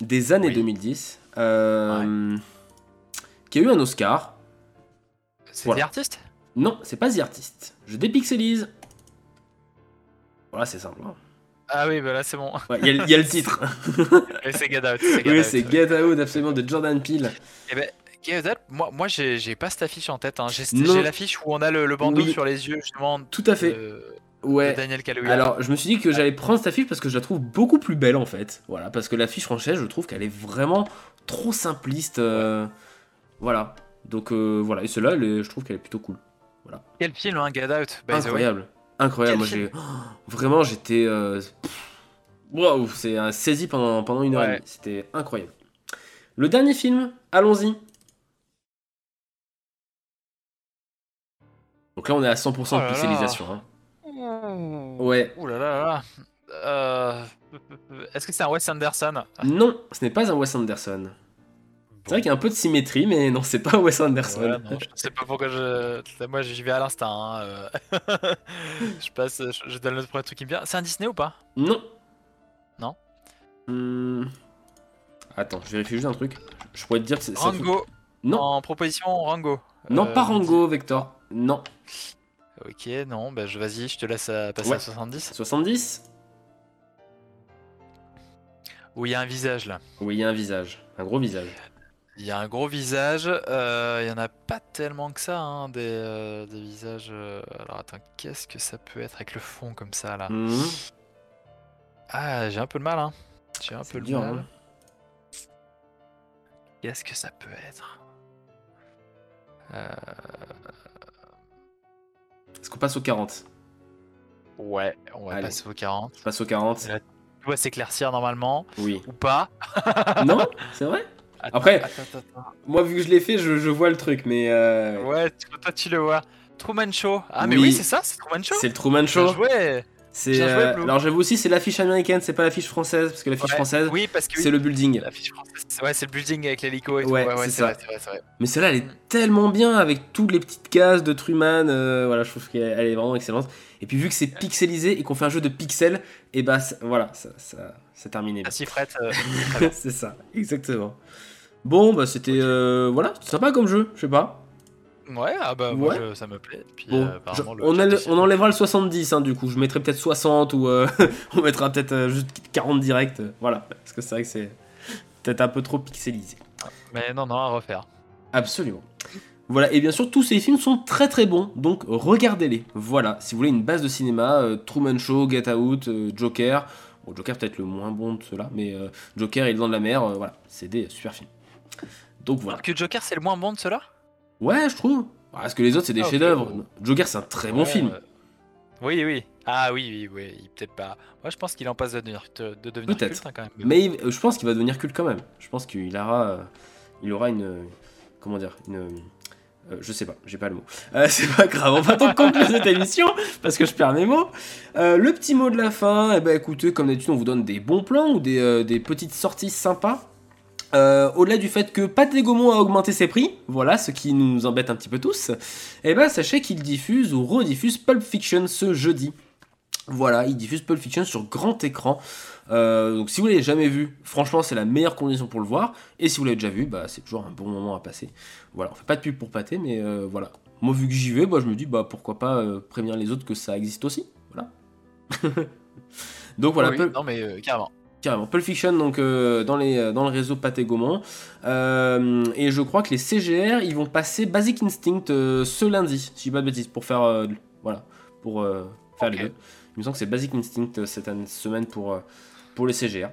Des années Oui. 2010. euh, Qui a eu un Oscar. C'est Voilà. The Artist Non, c'est pas The Artist. Je dépixelise. Voilà, c'est simple. hein. Ah oui, bah là c'est bon. Ouais, Il y, a le- il y a le titre. Oui, c'est Get Out. Get oui, c'est Get Out, absolument, de Jordan Peele. Eh ben, Get Out, moi, moi j'ai pas cette affiche en tête. hein. J'ai l'affiche où on a le, le bandeau Oui. sur les yeux justement Tout à fait. de, de Ouais. Daniel Kaluuya. Alors, je me suis dit que j'allais prendre cette affiche parce que je la trouve beaucoup plus belle en fait. Voilà, parce que l'affiche française, je trouve qu'elle est vraiment trop simpliste. euh, Voilà. Donc euh, voilà, et celle-là, je trouve qu'elle est plutôt cool. Quel film, hein, Get Out by the way. Incroyable. Incroyable. Moi, j'ai. oh, vraiment, j'étais. euh, Waouh, c'est un saisi pendant, pendant une heure et demie. C'était incroyable. Le dernier film, allons-y. Donc là, on est à 100% Oh de pixelisation. hein. Ouais. Ouh là là là. Euh, Est-ce que c'est un Wes Anderson? Non, ce n'est pas un Wes Anderson. C'est vrai qu'il y a un peu de symétrie, mais non, c'est pas Wes Anderson. Ouais, non, je sais pas pourquoi je. Moi, j'y vais à l'instinct. hein, euh. je passe, je, donne le premier truc qui me vient. C'est un Disney ou pas? Non. Non? Hmm. Attends, je vérifie juste un truc. Je pourrais te dire que c'est. ça Rango. Non. En proposition, Rango. Non, Euh, pas Rango, Vector. Non. Ok, non, bah je vas-y, je te laisse à passer Ouais. à 70. 70 Où il y a un visage là. Oui, il y a un visage. Un gros visage. Il y a un gros visage. euh, Il y en a pas tellement que ça, hein, des, euh, des visages. euh, Alors attends, qu'est-ce que ça peut être avec le fond comme ça là Mhm. Ah, j'ai un peu de mal, hein. J'ai un peu de dur, mal. hein. Qu'est-ce que ça peut être? Euh, Est-ce qu'on passe au 40 Ouais, on va Allez. passer au 40. Je passe au 40 Là, Tu vois s'éclaircir normalement, Oui. ou pas? non C'est vrai? Attends, Après- attends, attends, attends. Moi, vu que je l'ai fait, je, je vois le truc, mais. euh, Ouais, tu- toi tu le vois. Truman Show. Ah, mais Oui. oui, c'est ça, c'est Truman Show. C'est le Truman Bien Show. joué. C'est Bien joué, euh, alors j'avoue aussi c'est l'affiche américaine, c'est pas l'affiche française parce que l'affiche Ouais. française Oui, parce que c'est le building. la fiche française, c'est- Ouais, c'est le building avec l'hélico et Ouais, tout. Ouais, ouais, c'est ça. vrai, c'est vrai, c'est vrai. Mais celle-là elle est Mm. tellement bien avec toutes les petites cases de Truman, euh, voilà je trouve qu'elle elle est vraiment excellente. Et puis vu que c'est pixelisé et qu'on fait un jeu de pixels, et bah ça- voilà ça, ça, c'est terminé. La euh, c'est ça, exactement. Bon bah c'était euh, voilà c'était sympa comme jeu, je sais pas. Ouais, ah bah moi je- ça me plaît. Puis, Bon, euh, je- on, enlèvera le 70 hein, du coup, je mettrai peut-être 60 ou euh, on mettra peut-être juste 40 direct, voilà, parce que c'est vrai que c'est peut-être un peu trop pixelisé. Mais non, non, à refaire. Absolument. Voilà, et bien sûr, tous ces films sont très très bons, donc regardez-les. Voilà, si vous voulez une base de cinéma, Truman Show, Get Out, Joker, bon, Joker peut-être le moins bon de ceux-là, mais euh, Joker et Le de la Mer, voilà, c'est des super films. Donc voilà. Alors que Joker, c'est le moins bon de ceux-là? Ouais, je trouve. Parce que les autres, c'est des Ah, chefs-d'œuvre. Joker, c'est un très bon Ouais, film. euh, Oui, oui. Ah oui, oui, oui. Peut-être pas. Moi, je pense qu'il en passe de devenir, de devenir Peut-être. culte hein, quand même. Mais il- je pense qu'il va devenir culte quand même. Je pense qu'il aura, euh, il aura une, comment dire, une, euh, je sais pas, j'ai pas le mot. Euh, c'est pas grave, on va donc conclure cette émission parce que je perds mes mots. Euh, le petit mot de la fin, eh ben écoutez, comme d'habitude, on vous donne des bons plans ou des, des petites sorties sympas. Euh, Au-delà du fait que Pathé Gaumont a augmenté ses prix, voilà ce qui nous embête un petit peu tous, eh ben sachez qu'il diffuse ou rediffuse Pulp Fiction ce jeudi. Voilà, il diffuse Pulp Fiction sur grand écran. Euh, donc si vous l'avez jamais vu, franchement c'est la meilleure condition pour le voir. Et si vous l'avez déjà vu, bah c'est toujours un bon moment à passer. Voilà, on fait pas de pub pour pâté, mais euh, voilà. Moi vu que j'y vais, bah, je me dis bah pourquoi pas euh, prévenir les autres que ça existe aussi. Voilà. donc voilà, Oui, Non, mais carrément. Carrément. Pulp Fiction, donc euh, dans, les, dans le réseau Pathé Gaumont. Euh, et je crois que les CGR, ils vont passer Basic Instinct euh, ce lundi, si je dis pas de bêtises, pour faire, euh, voilà, pour euh, faire les deux. Il me semble que c'est Basic Instinct euh, cette semaine pour, euh, pour les CGR.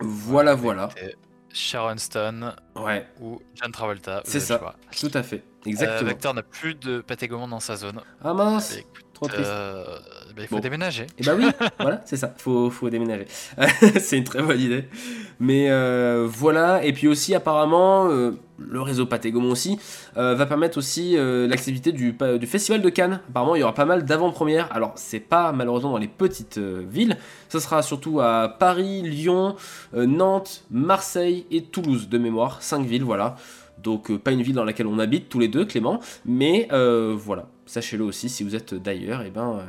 Voilà, voilà. Sharon Stone Ouais, ou John Travolta. c'est ça. Tout à fait. Euh, Exactement. Vector n'a plus de gourmand dans sa zone. ah mince, trop triste. euh, bah, il faut Bon. déménager. Et bah oui, voilà, c'est ça, faut, faut déménager. c'est une très bonne idée. Mais euh, voilà, et puis aussi apparemment, euh, le réseau Pathé Gaumont aussi va permettre aussi l'accessibilité du, du Festival de Cannes. Apparemment, il y aura pas mal d'avant-premières. Alors, c'est pas malheureusement dans les petites villes, ça sera surtout à Paris, Lyon, Nantes, Marseille et Toulouse de mémoire. Cinq villes, voilà. Donc, euh, pas une ville dans laquelle on habite tous les deux, Clément, mais euh, voilà. Sachez-le aussi, si vous êtes d'ailleurs, et ben. euh,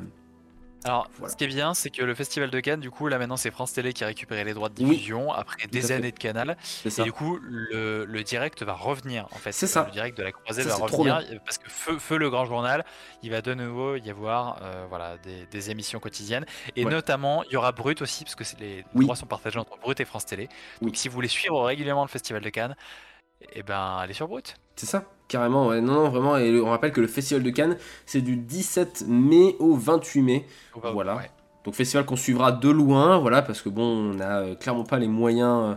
Alors, Voilà. ce qui est bien, c'est que le festival de Cannes, du coup, là maintenant, c'est France Télé qui a récupéré les droits de Oui, diffusion après des années de canal. c'est Et du coup, le, le direct va revenir, en fait. C'est ça. Le direct de la croisée Ça, va revenir parce que feu, feu le grand journal, il va de nouveau y avoir euh, voilà, des, des émissions quotidiennes. Et Ouais. notamment, il y aura Brut aussi, parce que les Oui. droits sont partagés entre Brut et France Télé. Oui. Donc, si vous voulez suivre régulièrement le festival de Cannes, eh ben, allez sur Brut. C'est ça, carrément. ouais. Non, non, vraiment. Et on rappelle que le Festival de Cannes, c'est du 17 mai au 28 mai. Voilà. ouais. Donc festival qu'on suivra de loin, voilà, parce que bon, on n'a euh, clairement pas les moyens, euh,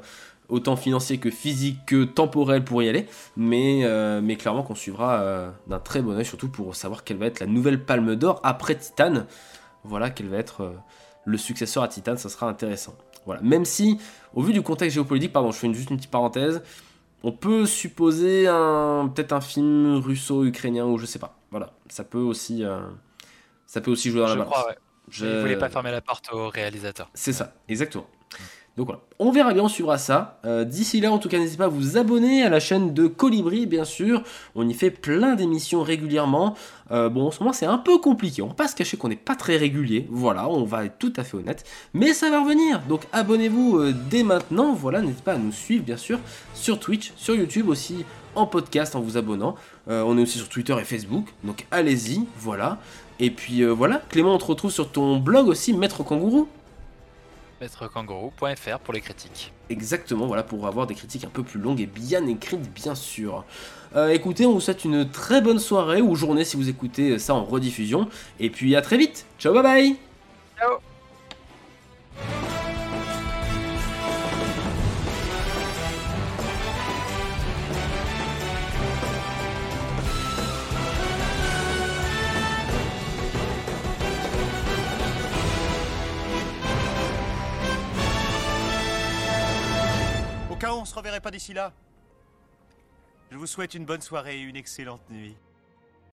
autant financiers que physiques que temporels pour y aller, mais, euh, mais clairement qu'on suivra euh, d'un très bon oeil, surtout pour savoir quelle va être la nouvelle Palme d'Or après Titan. Voilà, quel va être euh, le successeur à Titan, ça sera intéressant. Voilà, même si, au vu du contexte géopolitique, pardon, je fais une- juste une petite parenthèse, on peut supposer un peut-être un film russo-ukrainien ou je sais pas. Voilà, ça peut aussi, euh, ça peut aussi jouer dans la balance. crois, ouais. Je- Il voulait pas fermer la porte au réalisateur. c'est ça, exactement. Donc voilà, on verra bien, on suivra ça. Euh, D'ici là, en tout cas, n'hésitez pas à vous abonner à la chaîne de Colibri, bien sûr. On y fait plein d'émissions régulièrement. Euh, bon, en ce moment, c'est un peu compliqué. On va pas se cacher qu'on n'est pas très régulier. Voilà, on va être tout à fait honnête. Mais ça va revenir. Donc abonnez-vous euh, dès maintenant. Voilà, n'hésitez pas à nous suivre, bien sûr, sur Twitch, sur YouTube aussi, en podcast en vous abonnant. On est aussi sur Twitter et Facebook. Donc allez-y, voilà. Et puis voilà, Clément, on te retrouve sur ton blog aussi, Maître Kangourou. Maîtrekangourou.fr pour les critiques. Exactement, voilà, pour avoir des critiques un peu plus longues et bien écrites, bien sûr. Euh, écoutez, on vous souhaite une très bonne soirée ou journée si vous écoutez ça en rediffusion. Et puis à très vite. Ciao, bye bye Ciao on se reverrait pas d'ici là, je vous souhaite une bonne soirée et une excellente nuit.